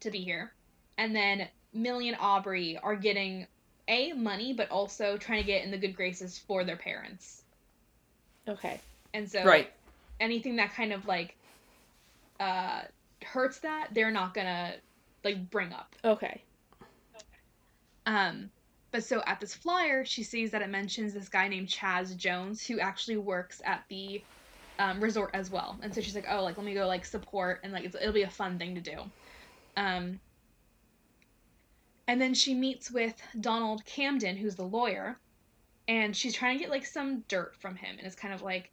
S3: to be here. And then Millie and Aubrey are getting a money, but also trying to get in the good graces for their parents.
S1: Okay.
S3: And so
S2: Right.
S3: anything that kind of like uh hurts that, they're not gonna like bring up.
S1: Okay.
S3: Um, but so at this flyer, she sees that it mentions this guy named Chaz Jones who actually works at the um, resort as well. And so she's like, oh, like let me go like support and like it's, it'll be a fun thing to do. Um, and then she meets with Donald Camden, who's the lawyer, and she's trying to get like some dirt from him, and it's kind of like,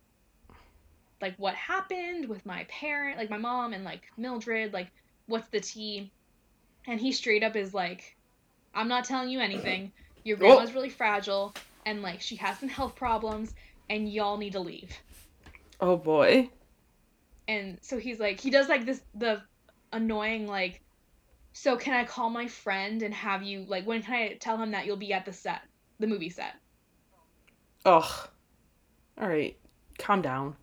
S3: like what happened with my parent, like my mom and like Mildred, like what's the tea? And he straight up is like, I'm not telling you anything. Your grandma's really fragile, and like she has some health problems, and y'all need to leave.
S2: Oh boy.
S3: And so he's like, he does like this the annoying like, so can I call my friend and have you like when can I tell him that you'll be at the set, the movie set?
S2: Ugh. All right. Calm down.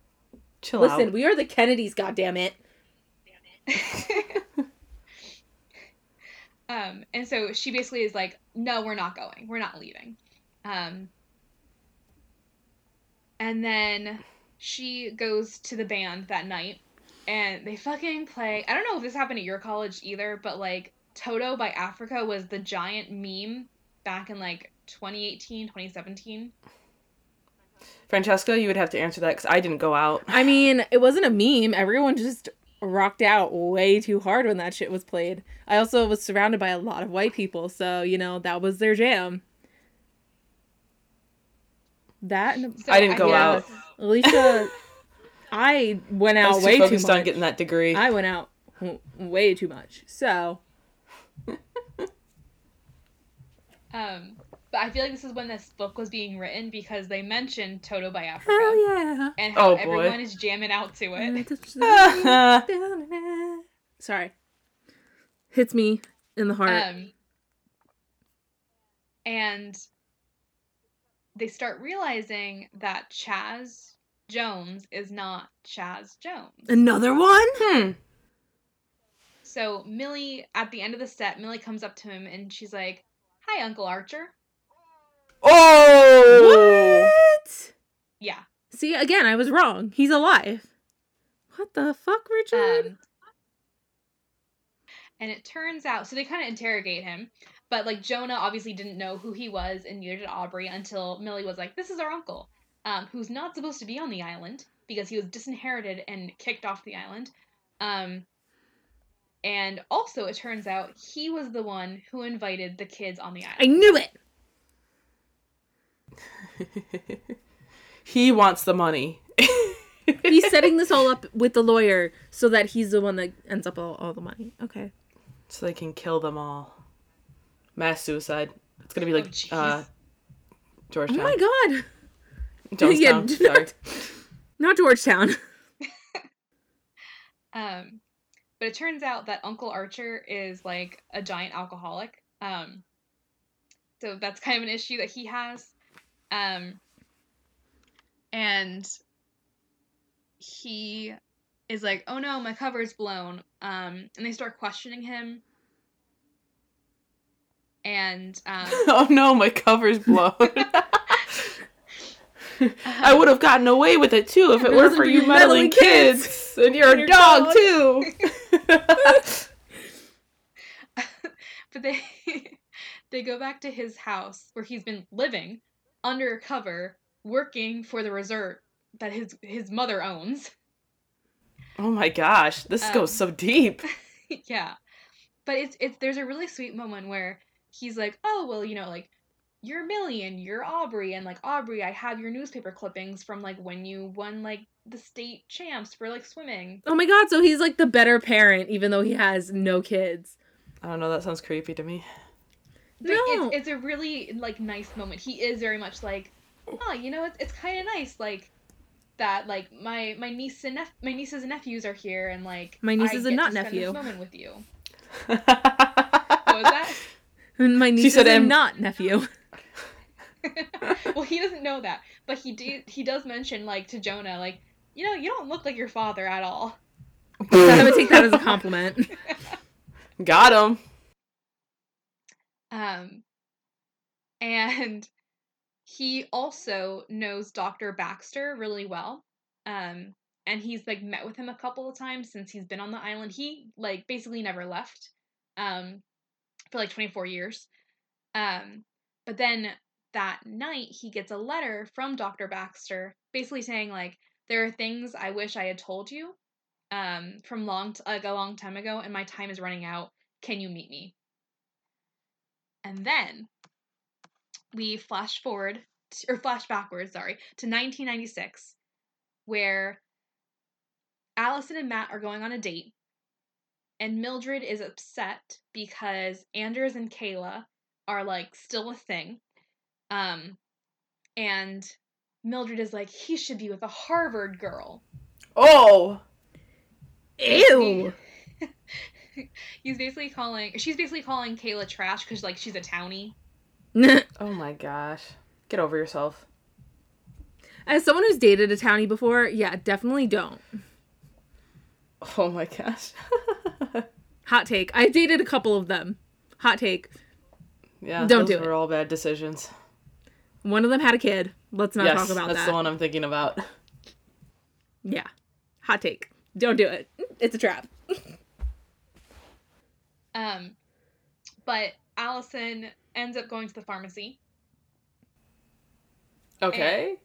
S2: Chill
S1: Listen,
S2: out.
S1: we are the Kennedys, goddammit.
S3: Um, and so she basically is like, no, we're not going. We're not leaving. Um, and then she goes to the band that night and they fucking play. I don't know if this happened at your college either, but like Toto by Africa was the giant meme back in like 2018, 2017.
S2: Francesca, you would have to answer that because I didn't go out.
S1: I mean, it wasn't a meme. Everyone just rocked out way too hard when that shit was played. I also was surrounded by a lot of white people, so you know that was their jam. That and
S3: So
S2: I didn't go
S3: feel
S2: out.
S1: Alicia, I went
S2: I
S1: out
S2: was
S1: way
S2: too
S1: too
S2: focused
S1: much.
S2: on getting that degree.
S1: I went out way too much. So
S3: Um, but I feel like this is when this book was being written because they mentioned Toto by Africa
S1: hell yeah.
S3: and how
S2: Oh, boy.
S3: everyone is jamming out to it.
S1: Sorry. Hits me in the heart.
S3: Um, and they start realizing that Chaz Jones is not Chaz Jones.
S1: Another one?
S2: hmm.
S3: So Millie, at the end of the set, Millie comes up to him and she's like, "Hi, Uncle Archer."
S2: Oh.
S1: What?
S3: Yeah.
S1: See, again, I was wrong. He's alive. What the fuck, Richard?
S3: Um, and it turns out, so they kind of interrogate him, but like Jonah obviously didn't know who he was, and neither did Aubrey until Millie was like, "This is our uncle, um, who's not supposed to be on the island because he was disinherited and kicked off the island." Um, and also, it turns out he was the one who invited the kids on the island.
S1: I knew it.
S2: he wants the money.
S1: He's setting this all up with the lawyer so that he's the one that ends up all, all the money. Okay.
S2: So they can kill them all. Mass suicide. It's gonna be like
S3: Oh, jeez.
S2: uh,
S1: Oh
S2: Georgetown.
S1: my god.
S2: Jonestown.
S1: Yeah,
S2: Sorry.
S1: Not Georgetown.
S3: Um, but it turns out that Uncle Archer is like a giant alcoholic. Um, so that's kind of an issue that he has. Um, and he is like, "Oh no, my cover's blown." Um, and they start questioning him. And um,
S2: oh no, my cover's blown. I would have gotten away with it too if it weren't for you meddling kids and your,
S1: your
S2: dog,
S1: dog.
S2: too.
S3: but they they go back to his house where he's been living undercover working for the resort that his his mother owns
S2: oh my gosh, this
S3: Um,
S2: goes so deep.
S3: yeah but it's it's there's a really sweet moment where he's like oh well you know like you're Millie and you're Aubrey and like Aubrey I have your newspaper clippings from like when you won like the state champs for like swimming
S1: Oh my god, so he's like the better parent even though he has no kids.
S2: I don't know. That sounds creepy to me.
S3: But
S1: No.
S3: it's, it's a really like nice moment. He is very much like, oh, you know, it's, it's kind of nice, like that. Like my my niece and nep- my nieces and nephews are here, and like
S1: My niece
S3: I
S1: is a
S3: get
S1: not
S3: to spend
S1: nephew.
S3: This moment with you. What was that?
S1: And my niece
S2: said
S1: is a
S2: M-
S1: not nephew.
S3: well, he doesn't know that, but he do, he does mention like to Jonah, like you know, you don't look like your father at all.
S1: I would take that as a compliment.
S2: Got him.
S3: Um, and he also knows Dr. Baxter really well. Um, and he's like met with him a couple of times since he's been on the island. He like basically never left um, for like 24 years. Um, but then that night he gets a letter from Dr. Baxter basically saying like there are things I wish I had told you um, from long t- like a long time ago and my time is running out. Can you meet me? And then we flash forward t- or flash backwards, sorry, to 1996 where Allison and Matt are going on a date and Mildred is upset because Anders and Kayla are like still a thing. Um and Mildred is like he should be with a Harvard girl.
S2: Oh.
S1: Ew.
S3: He's basically calling she's basically calling Kayla trash cuz like she's a townie.
S2: Oh my gosh. Get over yourself.
S1: As someone who's dated a townie before, yeah, definitely don't.
S2: Oh my gosh.
S1: Hot take. I've dated a couple of them. Hot take.
S2: yeah,
S1: Don't
S2: those
S1: do it.
S2: were all bad decisions.
S1: One of them had a kid. Let's not
S2: yes,
S1: talk about
S2: that's
S1: that.
S2: That's the one I'm thinking about.
S1: Yeah. Hot take. Don't do it. It's a trap.
S3: Um but Allison ends up going to the pharmacy.
S2: Okay.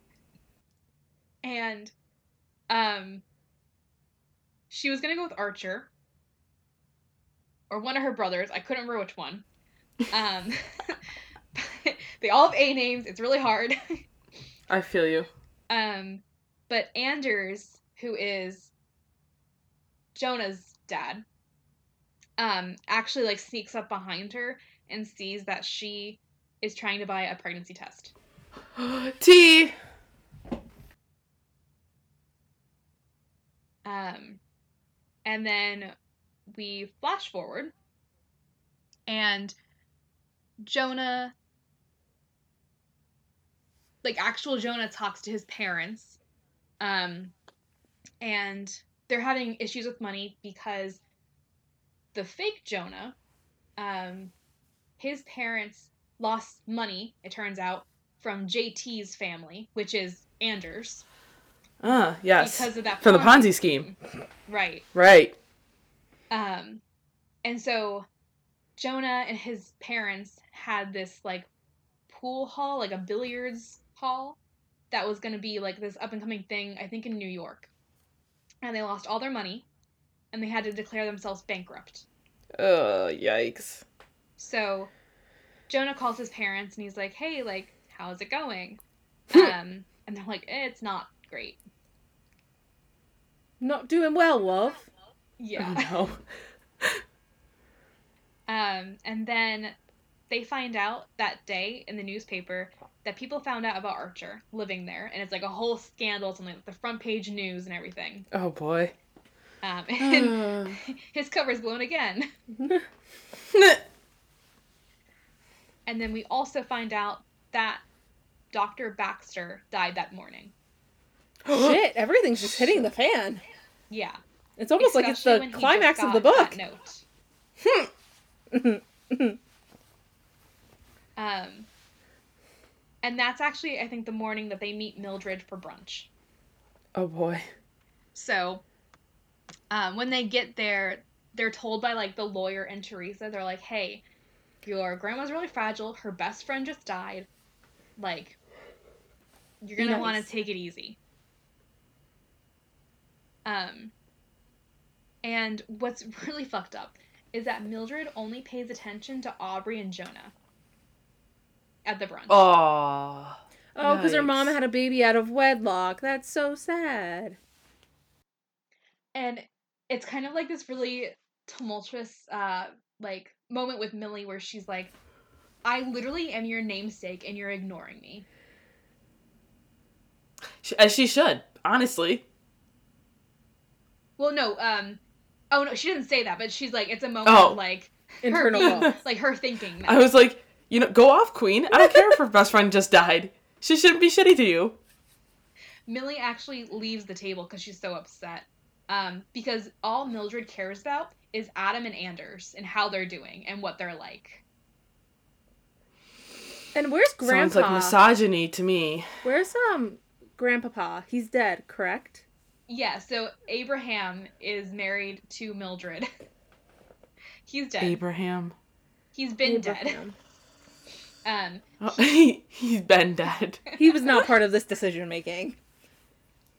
S3: and um she was gonna go with archer. Or one of her brothers. I couldn't remember which one. Um they all have a names. It's really hard.
S2: I feel you.
S3: um but anders who is jonah's dad um actually like sneaks up behind her and sees that she is trying to buy a pregnancy test
S2: T.
S3: Um, and then we flash forward, and Jonah, like actual Jonah, talks to his parents, um, and they're having issues with money because the fake Jonah, um, his parents lost money. It turns out from JT's family, which is Anders,
S2: Ah, yes.
S3: because of that
S2: From the Ponzi scheme.
S3: Right.
S2: Right.
S3: Um, and so Jonah and his parents had this like pool hall, like a billiards hall, that was going to be like this up and coming thing, I think in New York. And they lost all their money and they had to declare themselves bankrupt.
S2: Oh, yikes.
S3: So Jonah calls his parents and he's like, hey, like, how's it going? um, and they're like, eh, it's not great.
S1: Not doing well, love.
S3: Yeah.
S2: Oh, no.
S3: Um, and then they find out that day in the newspaper that people found out about Archer living there, and it's like a whole scandal. something like the front page news and everything.
S2: Oh, boy.
S3: Um, and his cover's blown again. And then we also find out that Dr. Baxter died that morning.
S1: Shit, everything's just hitting the fan.
S3: Yeah.
S1: It's almost like it's the climax of the book.
S3: that note. um, and that's actually, I think, the morning that they meet Mildred for brunch.
S2: Oh, boy.
S3: So, um, when they get there, they're told by like the lawyer and Teresa, they're like, "Hey, your grandma's really fragile. Her best friend just died. Like, you're gonna want to take it easy." Um, and what's really fucked up is that Mildred only pays attention to Aubrey and Jonah at the brunch.
S2: Oh.
S1: Oh, because her mom had a baby out of wedlock. That's so sad.
S3: and it's kind of like this really tumultuous uh like moment with Millie where she's like I literally am your namesake and you're ignoring me.
S2: As she should, honestly.
S3: Well, no, um oh no, she didn't say that, but she's like it's a moment
S2: Oh.
S3: of like
S1: Internal
S3: her like her thinking that.
S2: I was like, you know, go off, Queen. I don't care if her best friend just died. She shouldn't be shitty to you.
S3: Millie actually leaves the table because she's so upset. Um, because all Mildred cares about is Adam and Anders and how they're doing and what they're like.
S1: And where's Grandpa?
S2: Sounds like misogyny to me.
S1: Where's um Grandpapa? He's dead, correct?
S3: Yeah, so Abraham is married to Mildred. He's dead.
S2: Abraham.
S3: He's been dead. Um,
S2: Oh, he, he's been dead.
S1: He was not part of this decision making.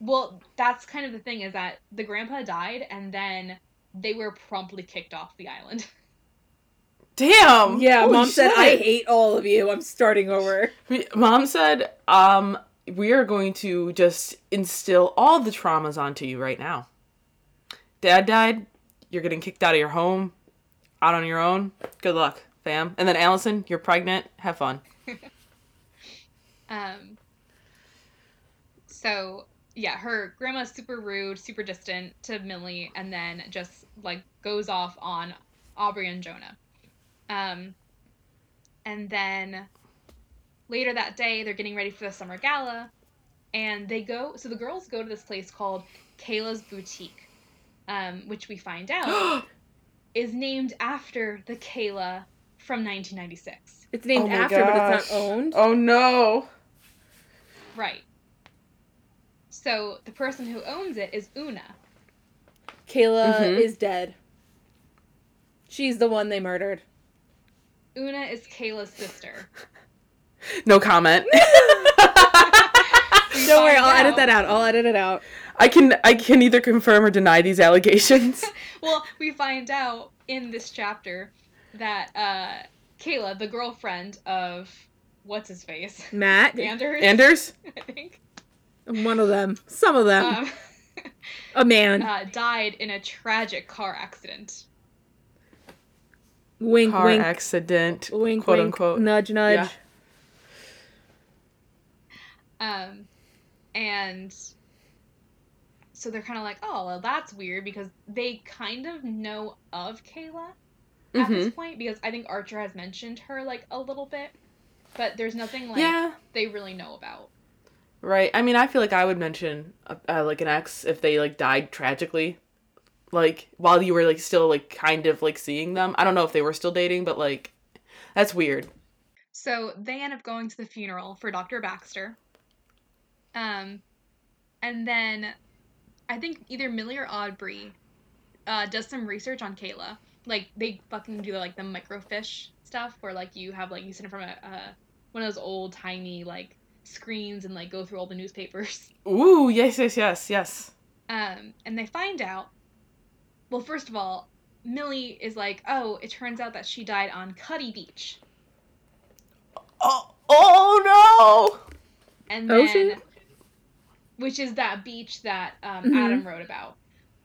S3: well, that's kind of the thing is that the grandpa died and then they were promptly kicked off the island.
S2: Damn.
S1: Yeah,
S2: Holy
S1: mom said, "I hate all of you. I'm starting over."
S2: Mom said, um, we are going to just instill all the traumas onto you right now. Dad died. You're getting kicked out of your home, out on your own. Good luck, fam. And then Allison, you're pregnant. Have fun.
S3: Um, so yeah, her grandma's super rude, super distant to Millie, and then just like goes off on Aubrey and Jonah. Um, and then later that day, they're getting ready for the summer gala, and they go. So the girls go to this place called Kayla's Boutique, um, which we find out is named after the Kayla from 1996.
S1: It's named
S2: Oh my
S1: after, but it's not owned.
S2: Oh no.
S3: Right. So the person who owns it is Una.
S1: Kayla
S2: Mhm.
S1: is dead. She's the one they murdered.
S3: Una is Kayla's sister.
S2: No comment.
S1: Don't worry, I'll edit that out. I'll edit it out.
S2: I can I can either confirm or deny these allegations.
S3: Well, we find out in this chapter that uh, Kayla, the girlfriend of what's his face,
S1: Matt,
S3: Anders,
S2: Anders?
S3: I think,
S1: one of them, some of them,
S3: um,
S1: a man.
S3: uh, died in a tragic car accident.
S1: wink,
S2: Car
S1: wink,
S2: accident.
S1: wink,
S2: quote
S1: wink,
S2: unquote.
S1: nudge, nudge.
S2: Yeah.
S3: Um, and so they're kind of like, oh, well, that's weird because they kind of know of Kayla at this
S2: Mhm.
S3: point because I think Archer has mentioned her like a little bit, but there's nothing like
S2: Yeah.
S3: they really know about.
S2: Right. I mean, I feel like I would mention uh, uh, like an ex if they like died tragically, like while you were like still like kind of like seeing them. I don't know if they were still dating, but like that's weird.
S3: So they end up going to the funeral for Dr. Baxter. Um, and then I think either Millie or Aubrey uh, does some research on Kayla. Like they fucking do like the microfiche stuff where like you have like you in front of a, one of those old tiny like screens and like go through all the newspapers.
S2: Ooh, yes, yes, yes, yes.
S3: Um, and they find out. Well, first of all, Millie is like, "Oh, it turns out that she died on Cutty Beach."
S2: Oh, oh no!
S3: and
S1: Ocean?
S3: then which is that beach that um,
S1: Mhm.
S3: Adam wrote about.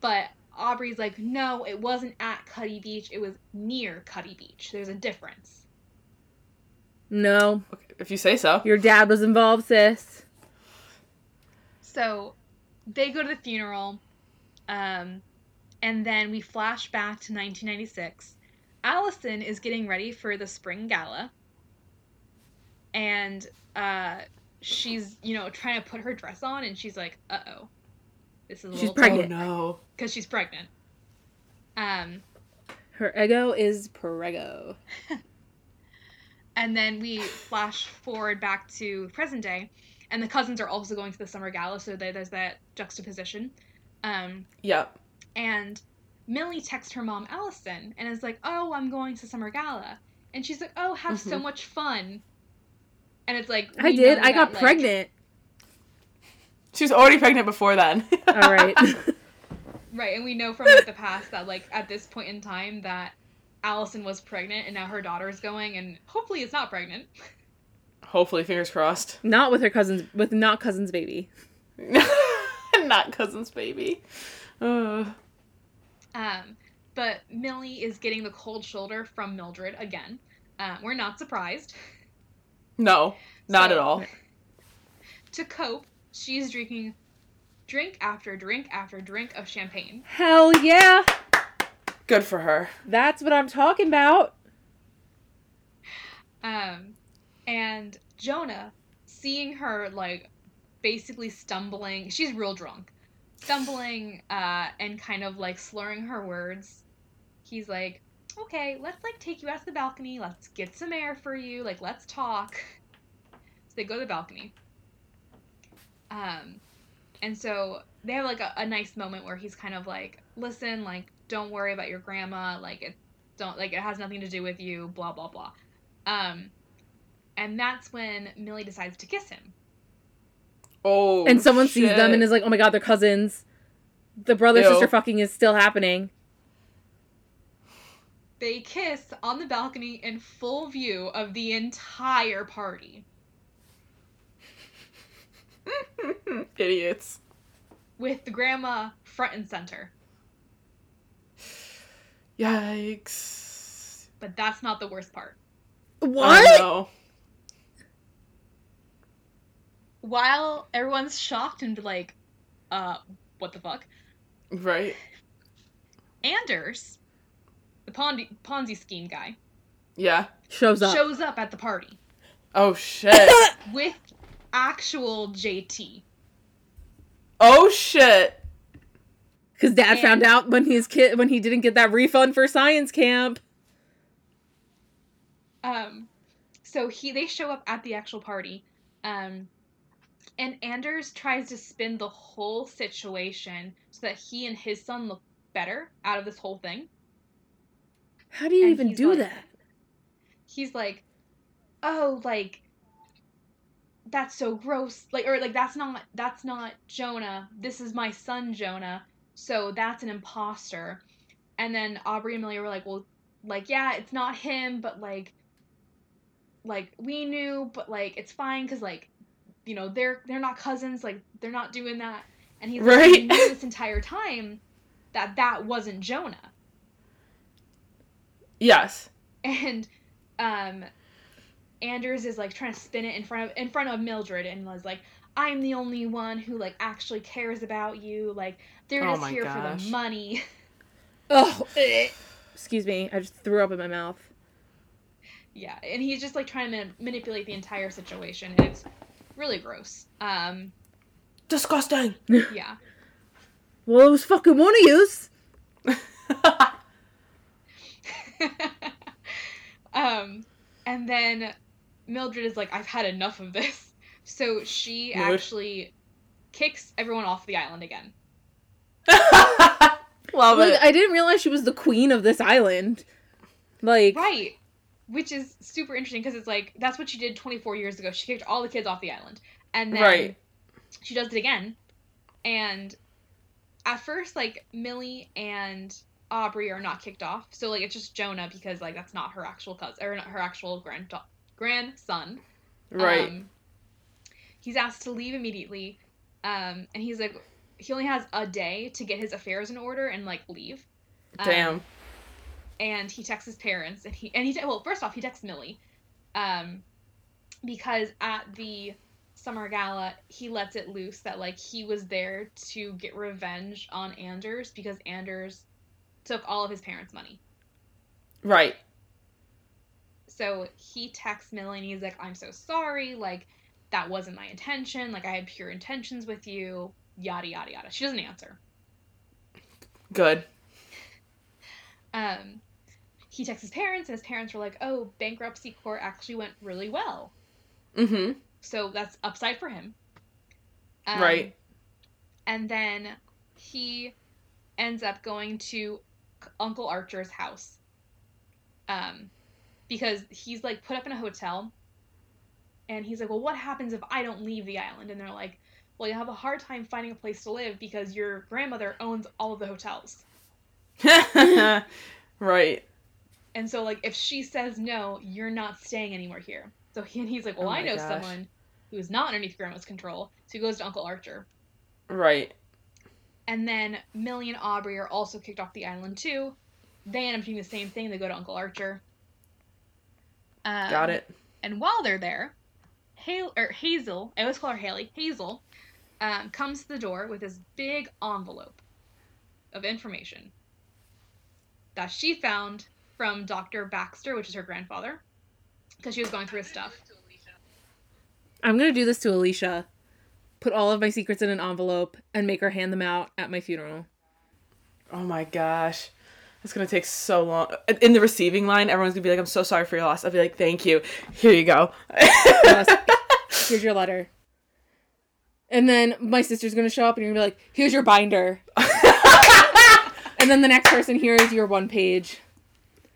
S3: But Aubrey's like, no, it wasn't at Cutty Beach. It was near Cutty Beach. There's a difference.
S1: No,
S2: no! If you say so.
S1: your dad was involved, sis.
S3: So they go to the funeral, um, and then we flash back to 1996. Allison is getting ready for the spring gala, and uh, she's you know trying to put her dress on, and she's like, "Uh oh, this is a
S1: She's pregnant.
S2: Oh no.
S3: because she's pregnant." Um,
S1: Her ego is prego.
S3: And then we flash forward back to present day, and the cousins are also going to the summer gala, so there- there's that juxtaposition. Um,
S2: Yep.
S3: and Millie texts her mom Allison and is like, "Oh, I'm going to summer gala," and she's like, "Oh, have so
S2: Mhm.
S3: much fun." And it's like
S1: I did.
S3: know
S1: I got
S3: that, like-
S1: pregnant.
S2: She was already pregnant before then.
S1: All right.
S3: right? And we know from like the past that like at this point in time that Allison was pregnant, and now her daughter is going, and hopefully it's not pregnant.
S2: Hopefully, fingers crossed.
S1: not with her cousins, with not cousin's baby.
S2: Not cousin's baby. Uh,
S3: Um, but Millie is getting the cold shoulder from Mildred again. Uh, we're not surprised.
S2: no, not
S3: So-
S2: at all.
S3: To cope, she's drinking drink after drink after drink of champagne.
S1: Hell yeah,
S2: Good for her.
S1: that's what I'm talking about.
S3: Um, and Jonah, seeing her like basically stumbling, she's real drunk, stumbling uh, and kind of like slurring her words. He's like, "Okay, let's like take you out to the balcony. Let's get some air for you. Like, let's talk." So they go to the balcony. Um, and so they have like a, a nice moment where he's kind of like, listen, like, don't worry about your grandma. Like, it don't like it has nothing to do with you. Blah blah blah. Um, and that's when Millie decides to kiss him.
S2: Oh.
S1: and someone sees them and is like, "Oh my god, they're cousins." The brother
S2: Ew.
S1: sister fucking is still happening.
S3: They kiss on the balcony in full view of the entire party
S2: idiots.
S3: with the grandma front and center.
S2: Yikes.
S3: But that's not the worst part.
S1: What?
S2: Oh, no.
S3: While everyone's shocked and like, uh, what the fuck?
S2: Right.
S3: Anders, the Ponzi, Ponzi scheme guy,
S2: Yeah.
S1: Shows up.
S3: shows up at the party
S2: Oh shit.
S3: with actual JT.
S2: oh shit.
S1: Because dad
S3: And-
S1: found out when his kid when he didn't get that refund for science camp.
S3: Um, so he they show up at the actual party, um, and Anders tries to spin the whole situation so that he and his son look better out of this whole thing.
S1: How do you
S3: And
S1: even do
S3: like-
S1: that?
S3: He's like, "Oh, like that's so gross." Like or like that's not that's not Jonah. This is my son Jonah. So that's an imposter. And then Aubrey and Millie were like, "Well, like yeah, it's not him, but like like we knew, but like it's fine cuz like you know, they're they're not cousins, like they're not doing that." And he's
S2: Right.
S3: "We knew this entire time that that wasn't Jonah."
S2: Yes.
S3: and um Anders is like trying to spin it in front of in front of Mildred and was like I'm the only one who like actually cares about you like they're
S2: Oh
S3: just
S2: my
S3: here for the money
S1: Oh, eh. excuse me. I just threw up in my mouth.
S3: yeah and he's just like trying to man- manipulate the entire situation and it's really gross um
S2: Disgusting.
S3: yeah
S1: Well, it was fucking one of yous.
S3: um and then Mildred is like I've had enough of this so she
S2: Good.
S3: actually kicks everyone off the island again
S2: Love
S1: Like,
S2: it.
S1: I didn't realize she was the queen of this island. Like,
S3: Right. Which is super interesting because it's like that's what she did 24 years ago. She kicked all the kids off the island. And then
S2: Right.
S3: she does it again. And at first like Millie and Aubrey are not kicked off. So like it's just Jonah because like that's not her actual cousin or not her actual grand grandson.
S2: right.
S3: Um, he's asked to leave immediately. Um, and he's like he only has a day to get his affairs in order and like leave. Um,
S2: Damn.
S3: and he texts his parents and he and he well first off he texts millie um because at the summer gala he lets it loose that like he was there to get revenge on anders because anders took all of his parents money
S2: Right.
S3: so he texts millie and he's like i'm so sorry like that wasn't my intention like i had pure intentions with you yada yada yada she doesn't answer
S2: Good.
S3: um, he texts his parents, and his parents were like, "Oh, bankruptcy court actually went really well,
S2: Mm-hmm.
S3: so that's upside for him." Um,
S2: Right.
S3: And then he ends up going to Uncle Archer's house, um, because he's like put up in a hotel, and he's like, "Well, what happens if I don't leave the island?" And they're like, "Well, you'll have a hard time finding a place to live because your grandmother owns all of the hotels."
S2: right.
S3: And so, like, if she says no, you're not staying anymore here. So he, and he's like, well,
S2: Oh
S3: I know
S2: gosh.
S3: someone who is not underneath grandma's control. So he goes to Uncle Archer.
S2: Right.
S3: And then Millie and Aubrey are also kicked off the island too. They end up doing the same thing. They go to Uncle Archer. Um,
S2: Got it.
S3: And while they're there, Hale, or Hazel, I always call her Haley, Hazel, um, comes to the door with this big envelope of information that she found from Dr. Baxter, which is her grandfather, because she was going through his stuff.
S1: I'm gonna do this to Alicia. Put all of my secrets in an envelope and make her hand them out at my funeral.
S2: Oh my gosh. It's gonna take so long. In the receiving line, everyone's gonna be like, I'm so sorry for your loss. I'll be like, thank you. Here you go.
S1: Here's your letter. And then my sister's gonna show up and you're gonna be like, here's your binder. and then the next person here is your one page.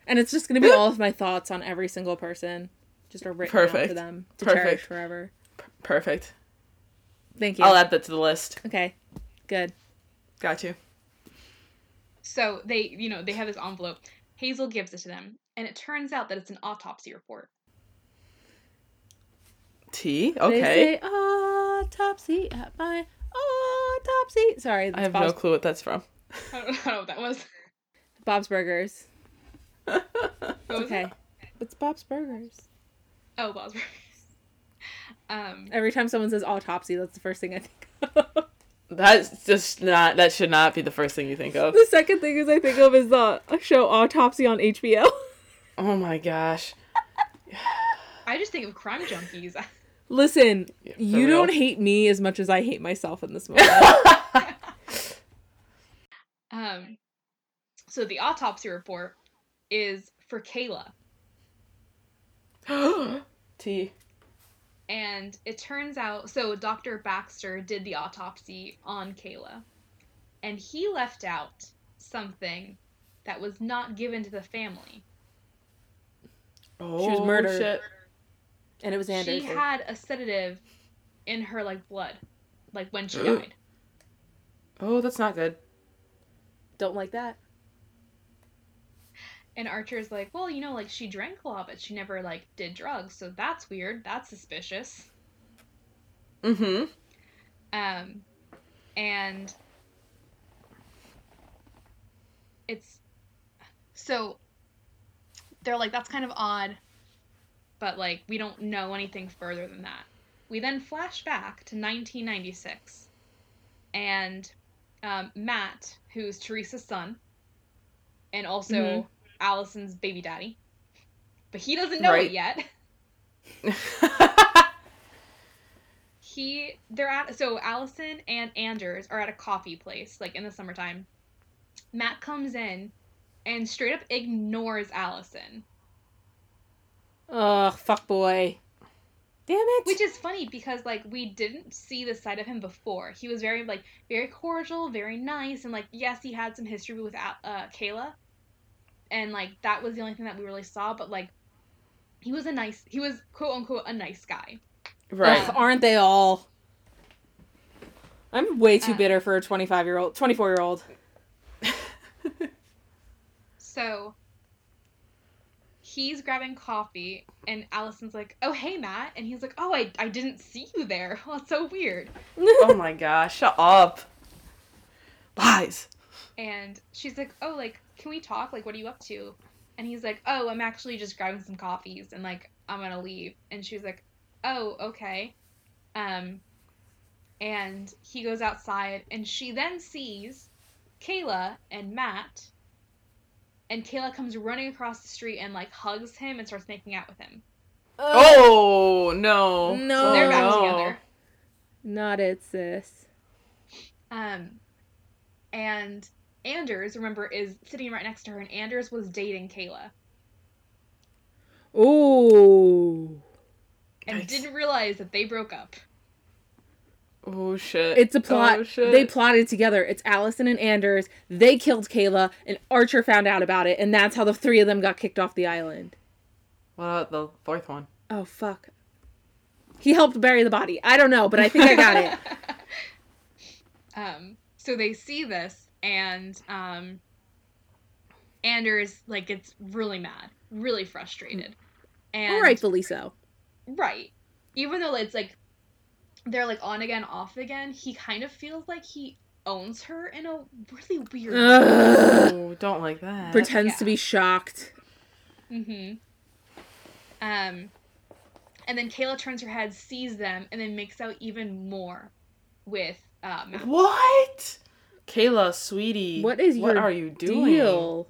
S1: And it's just gonna be all of my thoughts on every single person. Just are written out to them to
S2: Perfect.
S1: cherish forever.
S2: Perfect.
S1: Thank you.
S2: I'll add that to the list.
S1: okay. Good.
S2: Got you.
S3: So they, you know, they have this envelope. Hazel gives it to them, and it turns out that it's an autopsy report.
S2: T.
S1: They
S2: Okay.
S1: say autopsy at my autopsy. Sorry,
S2: I have
S1: Bob's,
S2: no clue what that's from.
S3: I don't know what that was.
S1: Bob's Burgers.
S3: What
S1: Okay.
S3: it?
S1: It's Bob's Burgers.
S3: Oh, Bob's Burgers. Um,
S1: Every time someone says autopsy, that's the first thing I think of.
S2: That's just not. That should not be the first thing you think of.
S1: the second thing is I think of is the show Autopsy on HBO.
S2: Oh my gosh.
S3: I just think of crime junkies.
S1: Listen,
S2: Yeah,
S1: you
S2: real.
S1: don't hate me as much as I hate myself in this moment.
S3: Um, so the autopsy report is for Kayla,
S2: T.
S3: and it turns out so Dr. Baxter did the autopsy on Kayla, and he left out something that was not given to the family.
S2: Oh,
S1: was murdered.
S2: Shit.
S1: and it was Anders.
S3: She had a sedative in her like blood, like when she died.
S2: Oh, that's not good.
S1: Don't like that.
S3: And Archer's like, well, you know, like she drank a lot, but she never like did drugs, so that's weird. That's suspicious.
S2: Mm-hmm.
S3: Um, and it's so they're like, that's kind of odd, but like we don't know anything further than that. We then flash back to 1996, and um, Matt, who's Teresa's son, and also
S1: Mhm.
S3: Allison's baby daddy, but he doesn't know
S2: Right.
S3: it yet. he they're at so Allison and Anders are at a coffee place like in the summertime. Matt comes in and straight up ignores Allison,
S1: Ugh, fuck boy. Damn it.
S3: which is funny because like we didn't see the side of him before. He was very like very cordial, very nice, and like yes, he had some history with uh, Kayla, and like that was the only thing that we really saw. But like he was a nice, he was quote unquote a nice guy.
S2: right.
S1: Ugh, aren't they all? I'm way too
S3: Uh,
S1: bitter for a 25 year old, 24 year old.
S3: So he's grabbing coffee, and Allison's like, "Oh, hey, Matt," and he's like, "Oh, I, I didn't see you there. Well, that's so weird."
S2: oh my gosh. Shut up. Lies.
S3: And she's like, "Oh, like, can we talk? Like, what are you up to?" And he's like, "Oh, I'm actually just grabbing some coffees, and like, I'm gonna leave." And she's like, "Oh, okay." Um, and he goes outside, and she then sees Kayla and Matt. And Kayla comes running across the street and like hugs him and starts making out with him.
S2: Oh no.
S1: No.
S3: So
S2: Oh,
S3: they're back
S2: no.
S3: together.
S1: Not it, sis.
S3: Um, and Anders, remember, is sitting right next to her, and Anders was dating Kayla
S1: Ooh.
S3: and
S2: Nice.
S3: didn't realize that they broke up.
S2: Oh shit.
S1: It's a plot.
S2: Oh, shit.
S1: they plotted together. It's Allison and Anders. They killed Kayla, and Archer found out about it, and that's how the three of them got kicked off the island.
S2: What about the fourth one?
S1: Oh, fuck. He helped bury the body. I don't know, but I think I got it.
S3: um, so they see this, and um, Anders like gets really mad, really frustrated, and
S1: Rightfully so.
S3: right, even though it's like they're like on again, off again, he kind of feels like he owns her in a really weird. way.
S1: Ugh.
S2: Oh, don't like that.
S1: Pretends
S3: yeah.
S1: to be shocked.
S3: Mm-hmm. Um, and then Kayla turns her head, sees them, and then makes out even more with uh, Matt.
S2: What? Kayla, sweetie.
S1: What is
S2: What
S1: your
S2: are you doing?
S1: deal?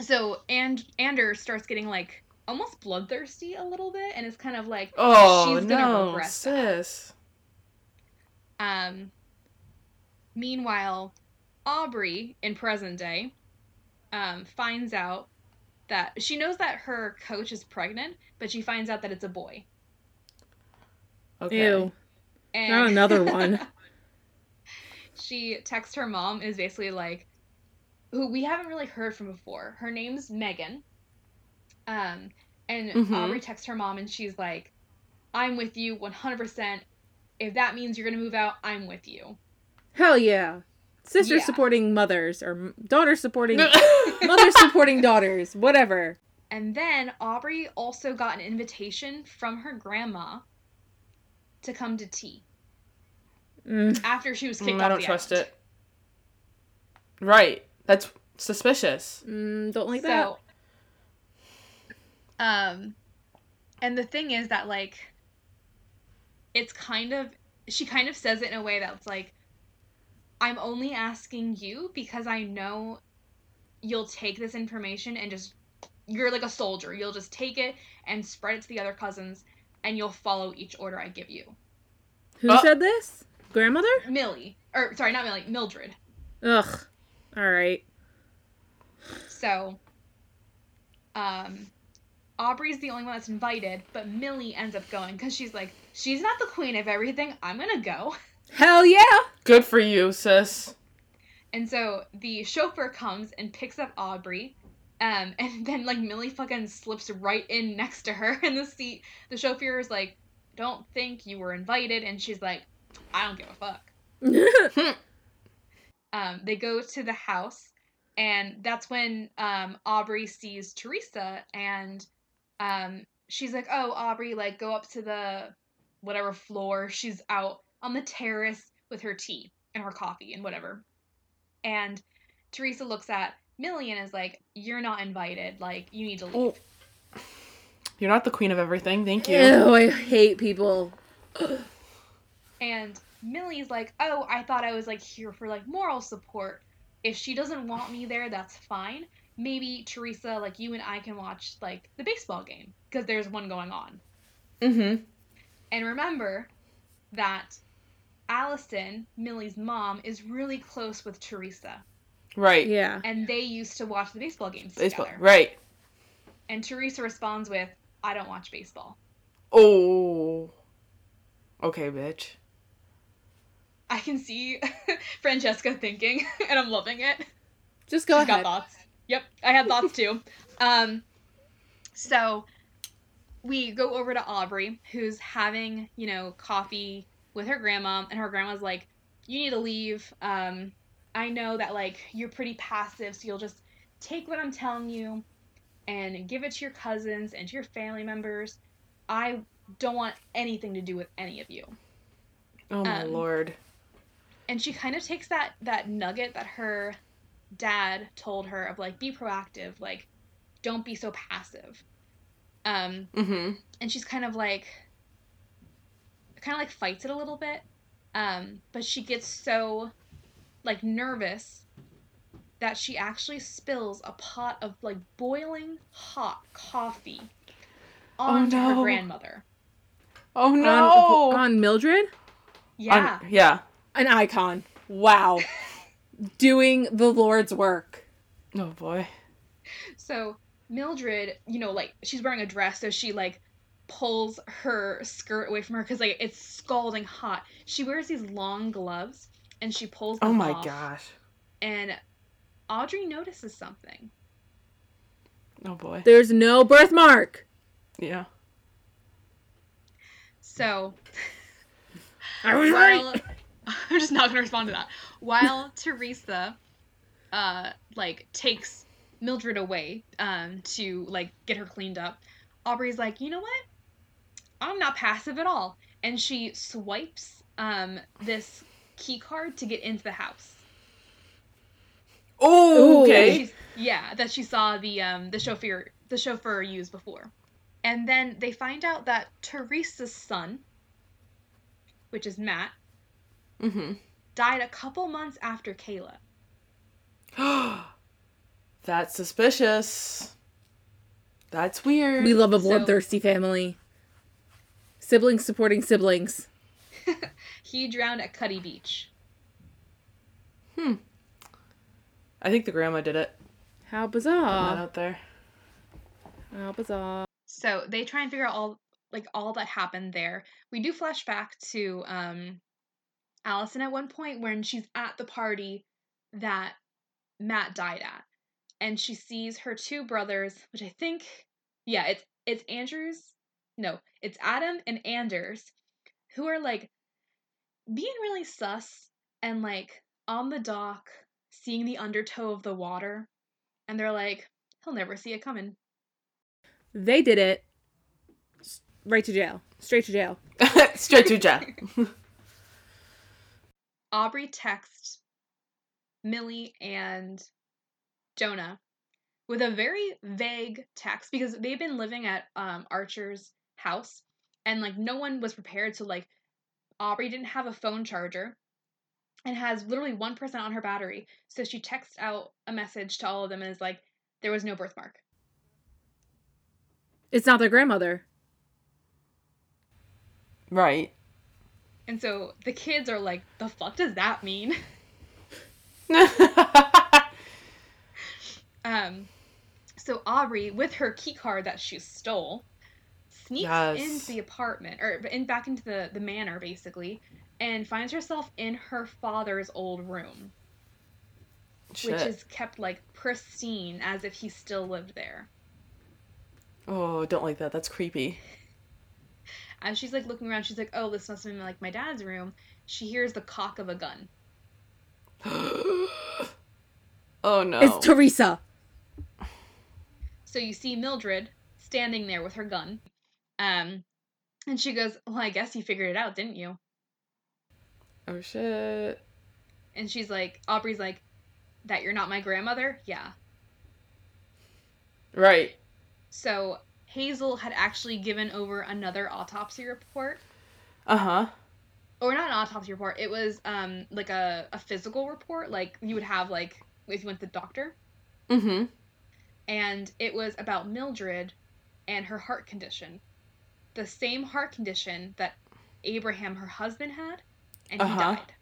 S3: So and Anders starts getting like almost bloodthirsty a little bit, and it's kind of like
S2: Oh
S3: she's gonna
S2: no,
S3: regret that.
S2: sis.
S3: Um. Meanwhile, Aubrey in present day, um, finds out that she knows that her coach is pregnant, but she finds out that it's a boy.
S2: Okay.
S1: Ew.
S3: And
S1: Not another one.
S3: she texts her mom is basically like, who we haven't really heard from before. Her name's Megan. Um, and
S2: Mhm.
S3: Aubrey texts her mom and she's like, I'm with you 100%. If that means you're going to move out, I'm with you.
S1: Hell yeah. Sister
S3: Yeah.
S1: supporting mothers or daughter supporting mothers supporting daughters, whatever.
S3: And then Aubrey also got an invitation from her grandma to come to tea
S1: Mm.
S3: after she was kicked
S2: Mm,
S3: off
S2: I don't
S3: the
S2: trust
S3: island.
S2: it. Right. That's suspicious.
S1: Mm, don't like that.
S3: um, and the thing is that like, it's kind of she kind of says it in a way that's like, I'm only asking you because I know you'll take this information and just you're like a soldier. You'll just take it and spread it to the other cousins, and you'll follow each order I give you.
S1: Who
S2: Uh.
S1: said this? Grandmother?
S3: Millie, or sorry, not Millie, Mildred.
S1: Ugh. All right.
S3: So, um, Aubrey's the only one that's invited, but Millie ends up going because she's like, she's not the queen of everything. I'm gonna go.
S1: Hell yeah.
S2: Good for you, sis.
S3: And so the chauffeur comes and picks up Aubrey. Um, and then like Millie fucking slips right in next to her in the seat. The chauffeur is like, "Don't think you were invited," and she's like, "I don't give a fuck." um, they go to the house, and that's when um, Aubrey sees Teresa, and um, she's like, "Oh, Aubrey, like go up to the whatever floor." She's out on the terrace with her tea and her coffee and whatever. And Teresa looks at Millie and is like, "You're not invited. Like you need to leave."
S2: Oh. You're not the queen of everything. Thank you.
S1: Ew, I hate people.
S3: And Millie's like, "Oh, I thought I was like here for like moral support. If she doesn't want me there, that's fine. Maybe Teresa, like you and I can watch like the baseball game because there's one going on."
S2: Mm-hmm.
S3: And remember that Allison, Millie's mom, is really close with Teresa,
S2: Right.
S1: Yeah.
S3: and they used to watch the baseball games
S2: Baseball.
S3: together.
S2: Right.
S3: And Teresa responds with, "I don't watch baseball."
S2: Oh. Okay, bitch.
S3: I can see Francesca thinking, and I'm loving it.
S1: Just go
S3: She's
S1: ahead.
S3: got thoughts. Yep, I had thoughts too. Um, so we go over to Aubrey, who's having, you know, coffee with her grandma, and her grandma's like, "You need to leave. Um, I know that like you're pretty passive, so you'll just take what I'm telling you and give it to your cousins and to your family members. I don't want anything to do with any of you."
S2: Oh my
S3: Um,
S2: lord.
S3: And she kind of takes that that nugget that her dad told her of like be proactive like don't be so passive um
S2: Mm-hmm.
S3: and she's kind of like kind of like fights it a little bit um but she gets so like nervous that she actually spills a pot of like boiling hot coffee onto her
S2: no.
S3: grandmother
S2: Oh
S1: On,
S2: no.
S1: on Mildred?
S3: yeah
S2: On- yeah.
S1: An icon. Wow. Doing the Lord's work.
S2: Oh boy.
S3: So Mildred, you know, like she's wearing a dress, so she like pulls her skirt away from her because like it's scalding hot. She wears these long gloves and she pulls them
S2: Oh my
S3: off,
S2: gosh.
S3: And Aubrey notices something.
S2: Oh boy.
S1: There's no birthmark.
S2: Yeah.
S3: So
S1: I was
S3: while I'm just not gonna respond to that. While Teresa uh like takes Mildred away um to like get her cleaned up, Aubrey's like, you know what? I'm not passive at all. And she swipes um this key card to get into the house.
S2: Oh, okay.
S3: she's- yeah, that she saw the um the chauffeur the chauffeur use before. And then they find out that Teresa's son, which is Matt,
S2: Mm-hmm.
S3: died a couple months after Kayla.
S2: That's suspicious. That's weird.
S1: We love a
S3: So-
S1: bloodthirsty family. Siblings supporting siblings.
S3: He drowned at Cutty Beach. Hmm.
S2: I think the grandma did it.
S1: How
S2: Put that
S1: bizarre.
S2: out there.
S1: How bizarre.
S3: So they try and figure out all like all that happened there. We do flash back to um Allison at one point when she's at the party that Matt died at. And she sees her two brothers, which I think yeah, it's it's Andrews. No, it's Adam and Anders who are like being really sus and like on the dock seeing the undertow of the water and they're like he'll never see it coming
S1: They did it. Right to jail. Straight to jail.
S2: Straight to jail.
S3: aubrey texts millie and jonah with a very vague text because they've been living at um, archer's house and like no one was prepared so like aubrey didn't have a phone charger and has literally 1% on her battery so she texts out a message to all of them and is like there was no birthmark
S1: It's not their grandmother.
S2: right.
S3: And so the kids are like the fuck does that mean Um, so Aubrey, with her key card that she stole, sneaks
S2: Yes.
S3: into the apartment or in back into the the manor basically, and finds herself in her father's old room,
S2: Shit.
S3: which is kept like pristine as if he still lived there.
S2: Oh, don't like that. That's creepy.
S3: As she's like looking around, she's like, "Oh, this must have been like my dad's room." She hears the cock of a gun.
S2: oh no.
S1: It's Teresa.
S3: So you see Mildred standing there with her gun, um, and she goes, "Well, I guess you figured it out, didn't you?"
S2: oh shit.
S3: And she's like, Aubrey's like, that you're not my grandmother? Yeah.
S2: Right.
S3: So Hazel had actually given over another autopsy report.
S2: Uh huh.
S3: Or not an autopsy report, it was um like a, a physical report, like you would have like if you went to the doctor.
S2: Mm-hmm.
S3: And it was about Mildred and her heart condition. The same heart condition that Abraham, her husband, had, and he
S2: Uh-huh.
S3: died.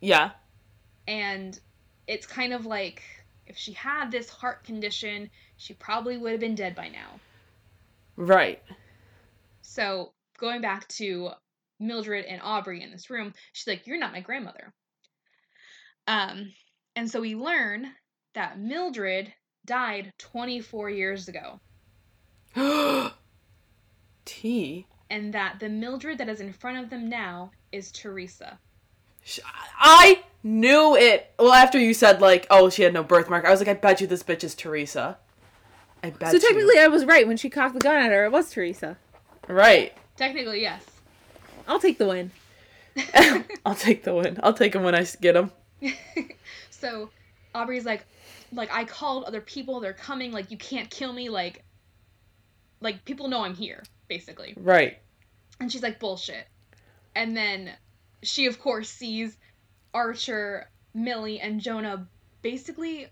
S2: Yeah.
S3: and it's kind of like if she had this heart condition, she probably would have been dead by now.
S2: Right.
S3: So going back to Mildred and Aubrey in this room, she's like, "You're not my grandmother." Um, and so we learn that Mildred died 24 years ago,
S2: T.
S3: and that the Mildred that is in front of them now is Teresa.
S2: I knew it. Well, after you said like, oh, she had no birthmark, I was like, I bet you this bitch is Teresa. I bet.
S1: So
S2: you.
S1: technically, I was right when she cocked the gun at her. It was Teresa.
S2: right.
S3: Technically, yes.
S1: I'll take the win.
S2: I'll take the win. I'll take him I get him.
S3: so Aubrey's like, like I called other people. They're coming. Like you can't kill me. Like, like people know I'm here, basically.
S2: Right.
S3: And she's like, bullshit. And then she, of course, sees Archer, Millie, and Jonah basically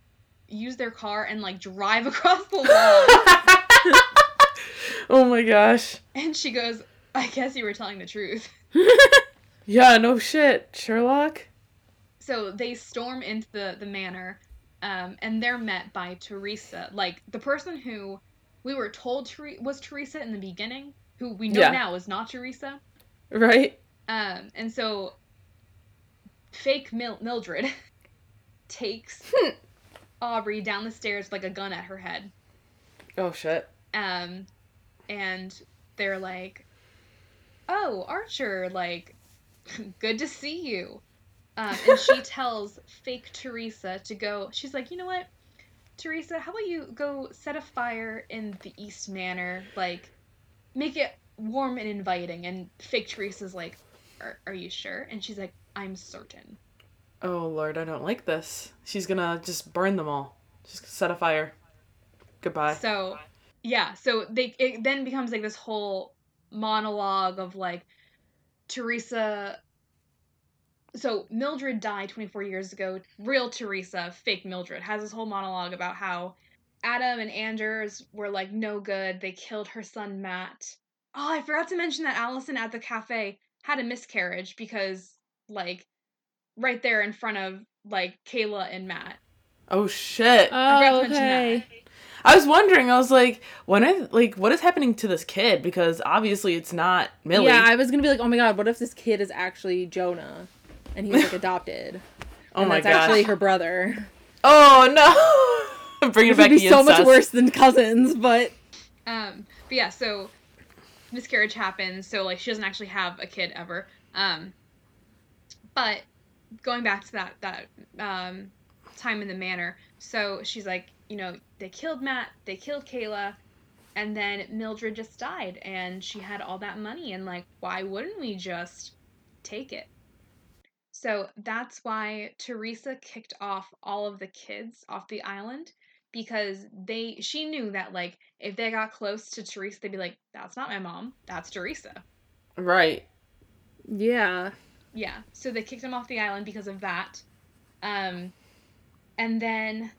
S3: use their car and like drive across the lawn.
S2: oh my gosh.
S3: and she goes, I guess you were telling the truth.
S2: Yeah. No shit, Sherlock.
S3: So they storm into the the manor, um, and they're met by Teresa, like the person who we were told Ther- was Teresa in the beginning, who we know
S2: Yeah.
S3: now is not Teresa.
S2: Right.
S3: Um, and so fake Mil- Mildred takes Aubrey down the stairs with, like a gun at her head.
S2: Oh shit.
S3: Um, and they're like, "Oh, Archer, like, good to see you." Um, and she tells fake Teresa to go. She's like, "You know what, Teresa? How about you go set a fire in the East Manor, like, make it warm and inviting?" And fake Teresa's like, "Are, are you sure?" And she's like, "I'm certain."
S2: Oh lord, I don't like this. She's gonna just burn them all. Just set a fire. Goodbye.
S3: So, yeah, so they it then becomes like this whole monologue of like Teresa. So Mildred died 24 years ago. Real Teresa, fake Mildred, has this whole monologue about how Adam and Anders were like no good. They killed her son Matt. Oh, I forgot to mention that Allison at the cafe had a miscarriage because like right there in front of like Kayla and Matt.
S2: Oh shit.
S3: forgot to
S1: Oh,
S3: mention that.
S1: okay.
S2: I was wondering. I was like, when I like, what is happening to this kid? Because obviously it's not Millie.
S1: Yeah, I was gonna be like, oh my god, what if this kid is actually Jonah, and he's like adopted?
S2: oh
S1: and
S2: my
S1: that's
S2: gosh.
S1: actually her brother.
S2: Oh no! Bringing
S1: It
S2: back
S1: would be
S2: the
S1: so much worse than cousins, but
S3: Um, but yeah, so miscarriage happens, so like she doesn't actually have a kid ever. Um, but going back to that that um, time in the manor, so she's like, you know, they killed Matt, they killed Kayla, and then Mildred just died, and she had all that money, and like, why wouldn't we just take it? So that's why Teresa kicked off all of the kids off the island because they she knew that like if they got close to Teresa, they'd be like, "That's not my mom. That's Teresa."
S2: Right.
S1: yeah,
S3: Yeah. So they kicked him off the island because of that. Um, and then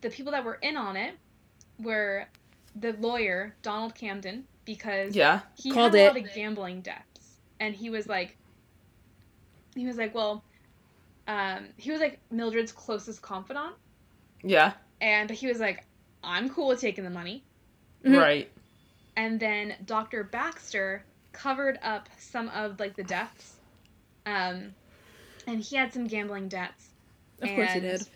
S3: the people that were in on it were the lawyer Donald Camden because
S2: Yeah.
S3: he
S1: Called
S3: had a
S1: it.
S3: lot of gambling debts, and he was like, he was like, well, um, he was like Mildred's closest confidant,
S2: Yeah.
S3: and he was like, I'm cool with taking the money.
S1: Mhm.
S2: Right.
S3: and then Dr. Baxter covered up some of like the deaths. Um, and he had some gambling debts.
S1: of course he did.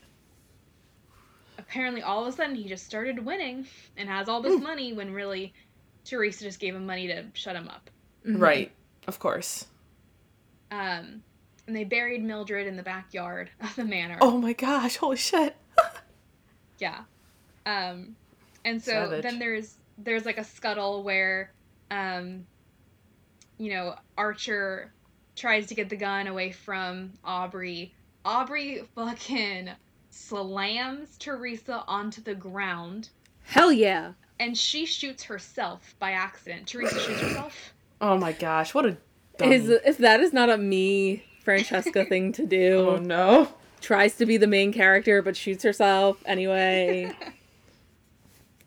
S3: Apparently, all of a sudden, he just started winning and has all this money when really Teresa just gave him money to shut him up.
S1: Mhm.
S2: Right. Of course.
S3: Um, and they buried Mildred in the backyard of the manor.
S2: Oh my gosh! Holy shit!
S3: Yeah. Um, and so
S2: Savage.
S3: then there's there's like a scuttle where, um, you know, Archer tries to get the gun away from Aubrey. Aubrey fucking slams Teresa onto the ground,
S1: Hell yeah.
S3: and she shoots herself by accident. Teresa shoots herself.
S2: Oh my gosh! What a. Dummy.
S1: Is if that is not a me Francesca thing to do,
S2: Oh no!
S1: tries to be the main character but shoots herself anyway.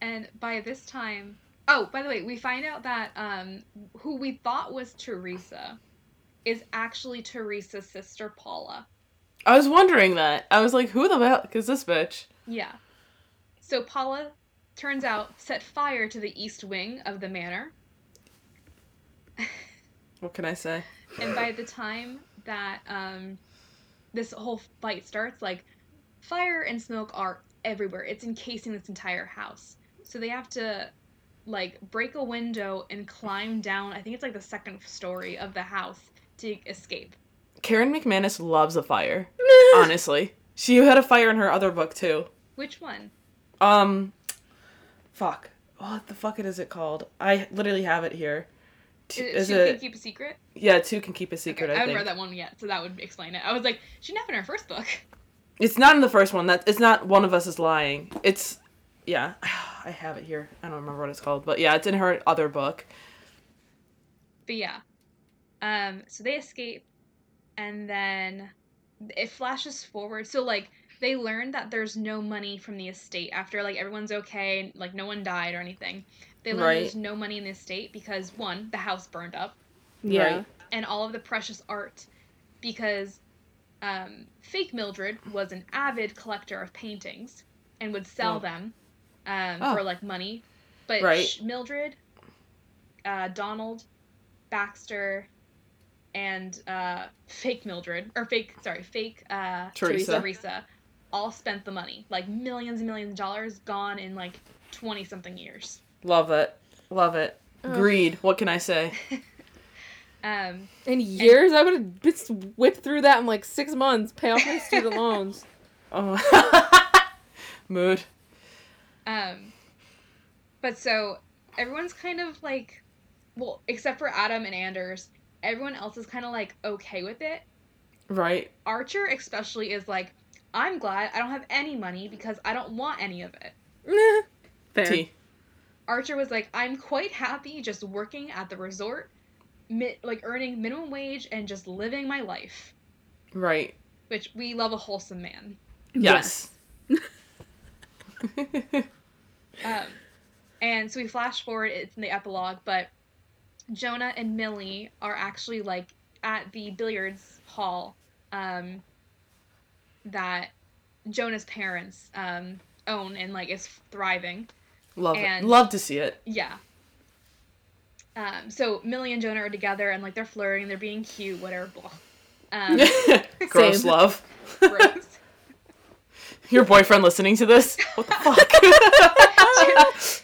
S3: And by this time, oh, by the way, we find out that um, who we thought was Teresa is actually Teresa's sister Paula.
S2: I was wondering that. I was like, who the fuck is this bitch?
S3: Yeah. So Paula, turns out, set fire to the east wing of the manor.
S2: What can I say?
S3: And by the time that um, this whole fight starts, like, fire and smoke are everywhere. It's encasing this entire house. So they have to, like, break a window and climb down, I think it's like the second story of the house to escape.
S2: Karen McManus loves a fire. honestly, she had a fire in her other book too.
S3: Which one?
S2: Um, fuck. What the fuck is it called? I literally have it here. T-
S3: Is, Two
S2: it?
S3: Can Keep a Secret?
S2: Yeah, two can keep a secret.
S3: Okay, I
S2: I
S3: haven't read that one yet, so that would explain it. I was like, she it in her first book.
S2: it's not in the first one. That it's not. One of us is lying. It's yeah. I have it here. I don't remember what it's called, but yeah, it's in her other book.
S3: But yeah. Um, so they escape, and then it flashes forward. So like they learn that there's no money from the estate after like everyone's okay, like no one died or anything. They learn
S2: Right.
S3: there's no money in the estate because one, the house burned up,
S1: Yeah.
S2: Right.
S3: and all of the precious art, because um, fake Mildred was an avid collector of paintings and would sell
S2: Oh.
S3: them um,
S2: Oh.
S3: for like money. But
S2: Right.
S3: sh- Mildred, uh, Donald, Baxter, and uh, fake Mildred or fake sorry fake uh,
S2: Teresa.
S3: Teresa all spent the money like millions and millions of dollars gone in like twenty something years.
S2: Love it. Love it.
S1: Ugh.
S2: Greed. What can I say?
S3: Um,
S1: In years, I would have just whipped through that in like six months, pay off my student loans.
S2: Oh. Mood.
S3: Um, but so everyone's kind of like, well, except for Adam and Anders, everyone else is kind of like okay with it.
S2: Right.
S3: Archer, especially, is like, I'm glad I don't have any money because I don't want any of it.
S1: Meh. Fair.
S2: T.
S3: Archer was like, I'm quite happy just working at the resort, mi- like earning minimum wage and just living my life.
S2: Right.
S3: Which we love a wholesome man.
S2: Yes.
S3: Um, and so we flash forward, it's in the epilogue, but Jonah and Millie are actually like at the billiards hall um, that Jonah's parents um, own and like is thriving.
S2: Love
S3: And-
S2: it. Love to see it.
S3: Yeah. Um, so Millie and Jonah are together and like they're flirting, they're being cute, whatever. Blah. Um,
S2: Gross
S1: Same.
S2: love.
S3: gross.
S2: Your boyfriend listening to this? What the fuck?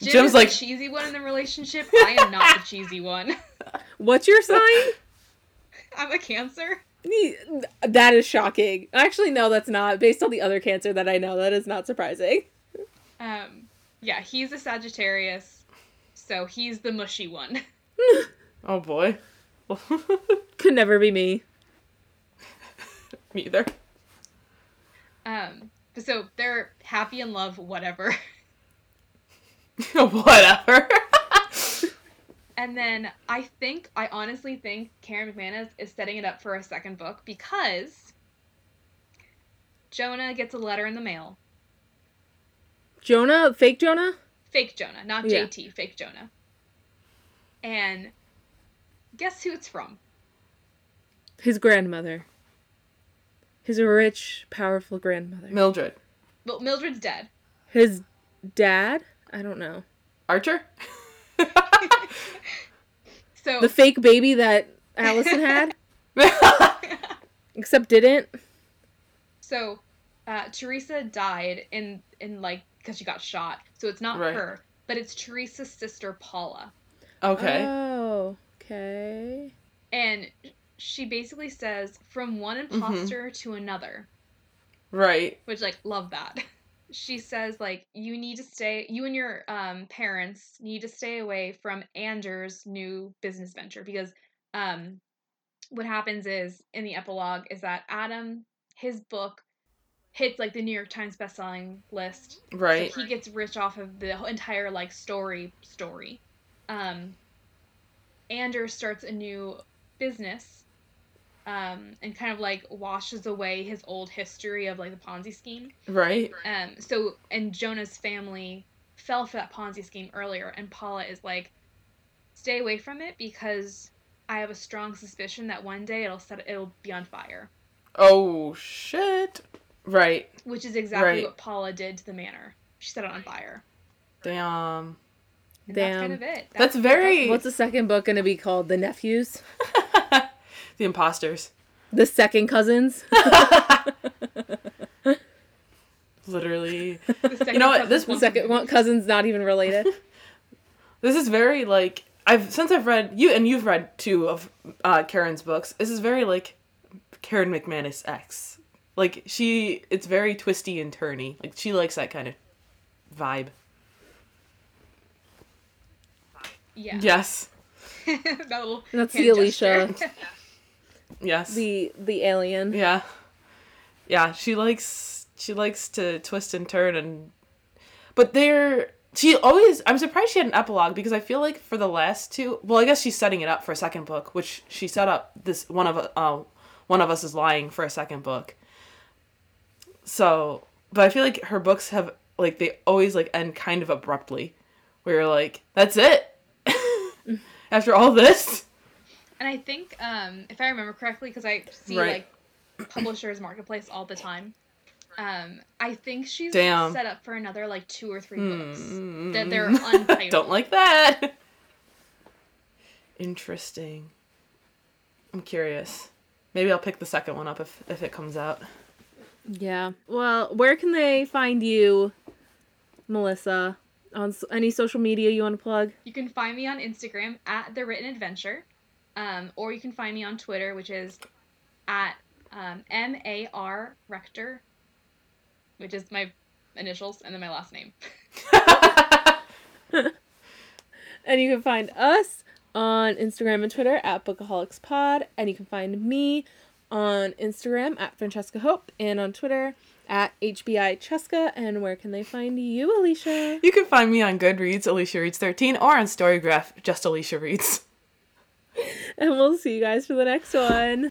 S3: Jim
S2: Jim's
S3: is
S2: like-
S3: the cheesy one in the relationship. I am not the cheesy one.
S1: What's your sign?
S3: I'm a Cancer.
S1: that is shocking. Actually, no, that's not. Based on the other cancer that I know, that is not surprising.
S3: Um, yeah, he's a Sagittarius, so he's the mushy one.
S2: oh boy.
S1: Could never be me.
S2: Me either.
S3: Um, so they're happy in love, whatever.
S2: Whatever.
S3: And then I think, I honestly think Karen McManus is setting it up for a second book because Jonah gets a letter in the mail.
S1: Jonah, fake Jonah?
S3: Fake Jonah, not
S1: Yeah.
S3: JT, fake Jonah. And guess who it's from?
S1: His grandmother. His rich, powerful grandmother.
S2: Mildred.
S3: Well, Mildred's dead.
S1: His dad? I don't know.
S2: Archer?
S3: So
S1: The fake baby that Allison had, except didn't.
S3: So, uh, Teresa died in in like because she got shot. So it's not
S2: Right.
S3: her, but it's Teresa's sister Paula,
S2: okay.
S1: Oh, okay.
S3: and she basically says from one
S2: Mm-hmm.
S3: imposter to another,
S2: right.
S3: which like love that. She says like you need to stay, you and your um parents need to stay away from Anders' new business venture because um what happens is in the epilogue is that Adam his book hits like the New York Times bestselling list
S2: Right.
S3: So he gets rich off of the entire like story story. Um Anders starts a new business um and kind of like washes away his old history of like the Ponzi scheme.
S2: Right.
S3: Um so and Jonah's family fell for that Ponzi scheme earlier and Paula is like stay away from it because I have a strong suspicion that one day it'll set it'll be on fire.
S2: Oh shit. Right.
S3: Which is exactly
S2: Right.
S3: what Paula did to the manor. She set it on fire.
S2: Damn.
S3: And that's
S1: Damn.
S3: kind of it.
S2: That's very
S1: What's the second book going to be called? The Nephews?
S2: the imposters.
S1: The second cousins?
S2: Literally.
S3: The second
S2: You know what, this
S1: the second one, cousins not even related.
S2: This is very like I've since I've read you and you've read two of uh, Karen's books. This is very like Karen McManus X. Like she, it's very twisty and turny. Like she likes that kind of vibe.
S3: Yeah.
S2: Yes,
S3: that little
S1: That's the Alicia.
S2: Yes,
S1: the the alien.
S2: yeah, yeah. She likes she likes to twist and turn and, but they're she always. I'm surprised she had an epilogue because I feel like for the last two. Well, I guess she's setting it up for a second book, which she set up. This one of uh one of us is lying for a second book. So, but I feel like her books have like they always like end kind of abruptly, where you're like, that's it. After all this,
S3: and I think, um, if I remember correctly, because I see
S2: Right.
S3: like publishers marketplace all the time. Um, I think she's
S2: Damn.
S3: set up for another like two or three books
S2: Mm.
S3: that they're untitled.
S2: Don't like that. Interesting. I'm curious. Maybe I'll pick the second one up if if it comes out.
S1: Yeah. Well, where can they find you, Melissa? On any social media you want to plug?
S3: You can find me on Instagram at the Written Adventure, um, or you can find me on Twitter, which is at um, M A R Rector, which is my initials and then my last name.
S1: And you can find us on Instagram and Twitter at BookaholicsPod. And you can find me on Instagram at Francesca Hope and on Twitter at HBI Cheska. And where can they find you, Alicia?
S2: You can find me on Goodreads, Alicia Reads 13, or on Storygraph, just Alicia Reads.
S1: And we'll see you guys for the next one.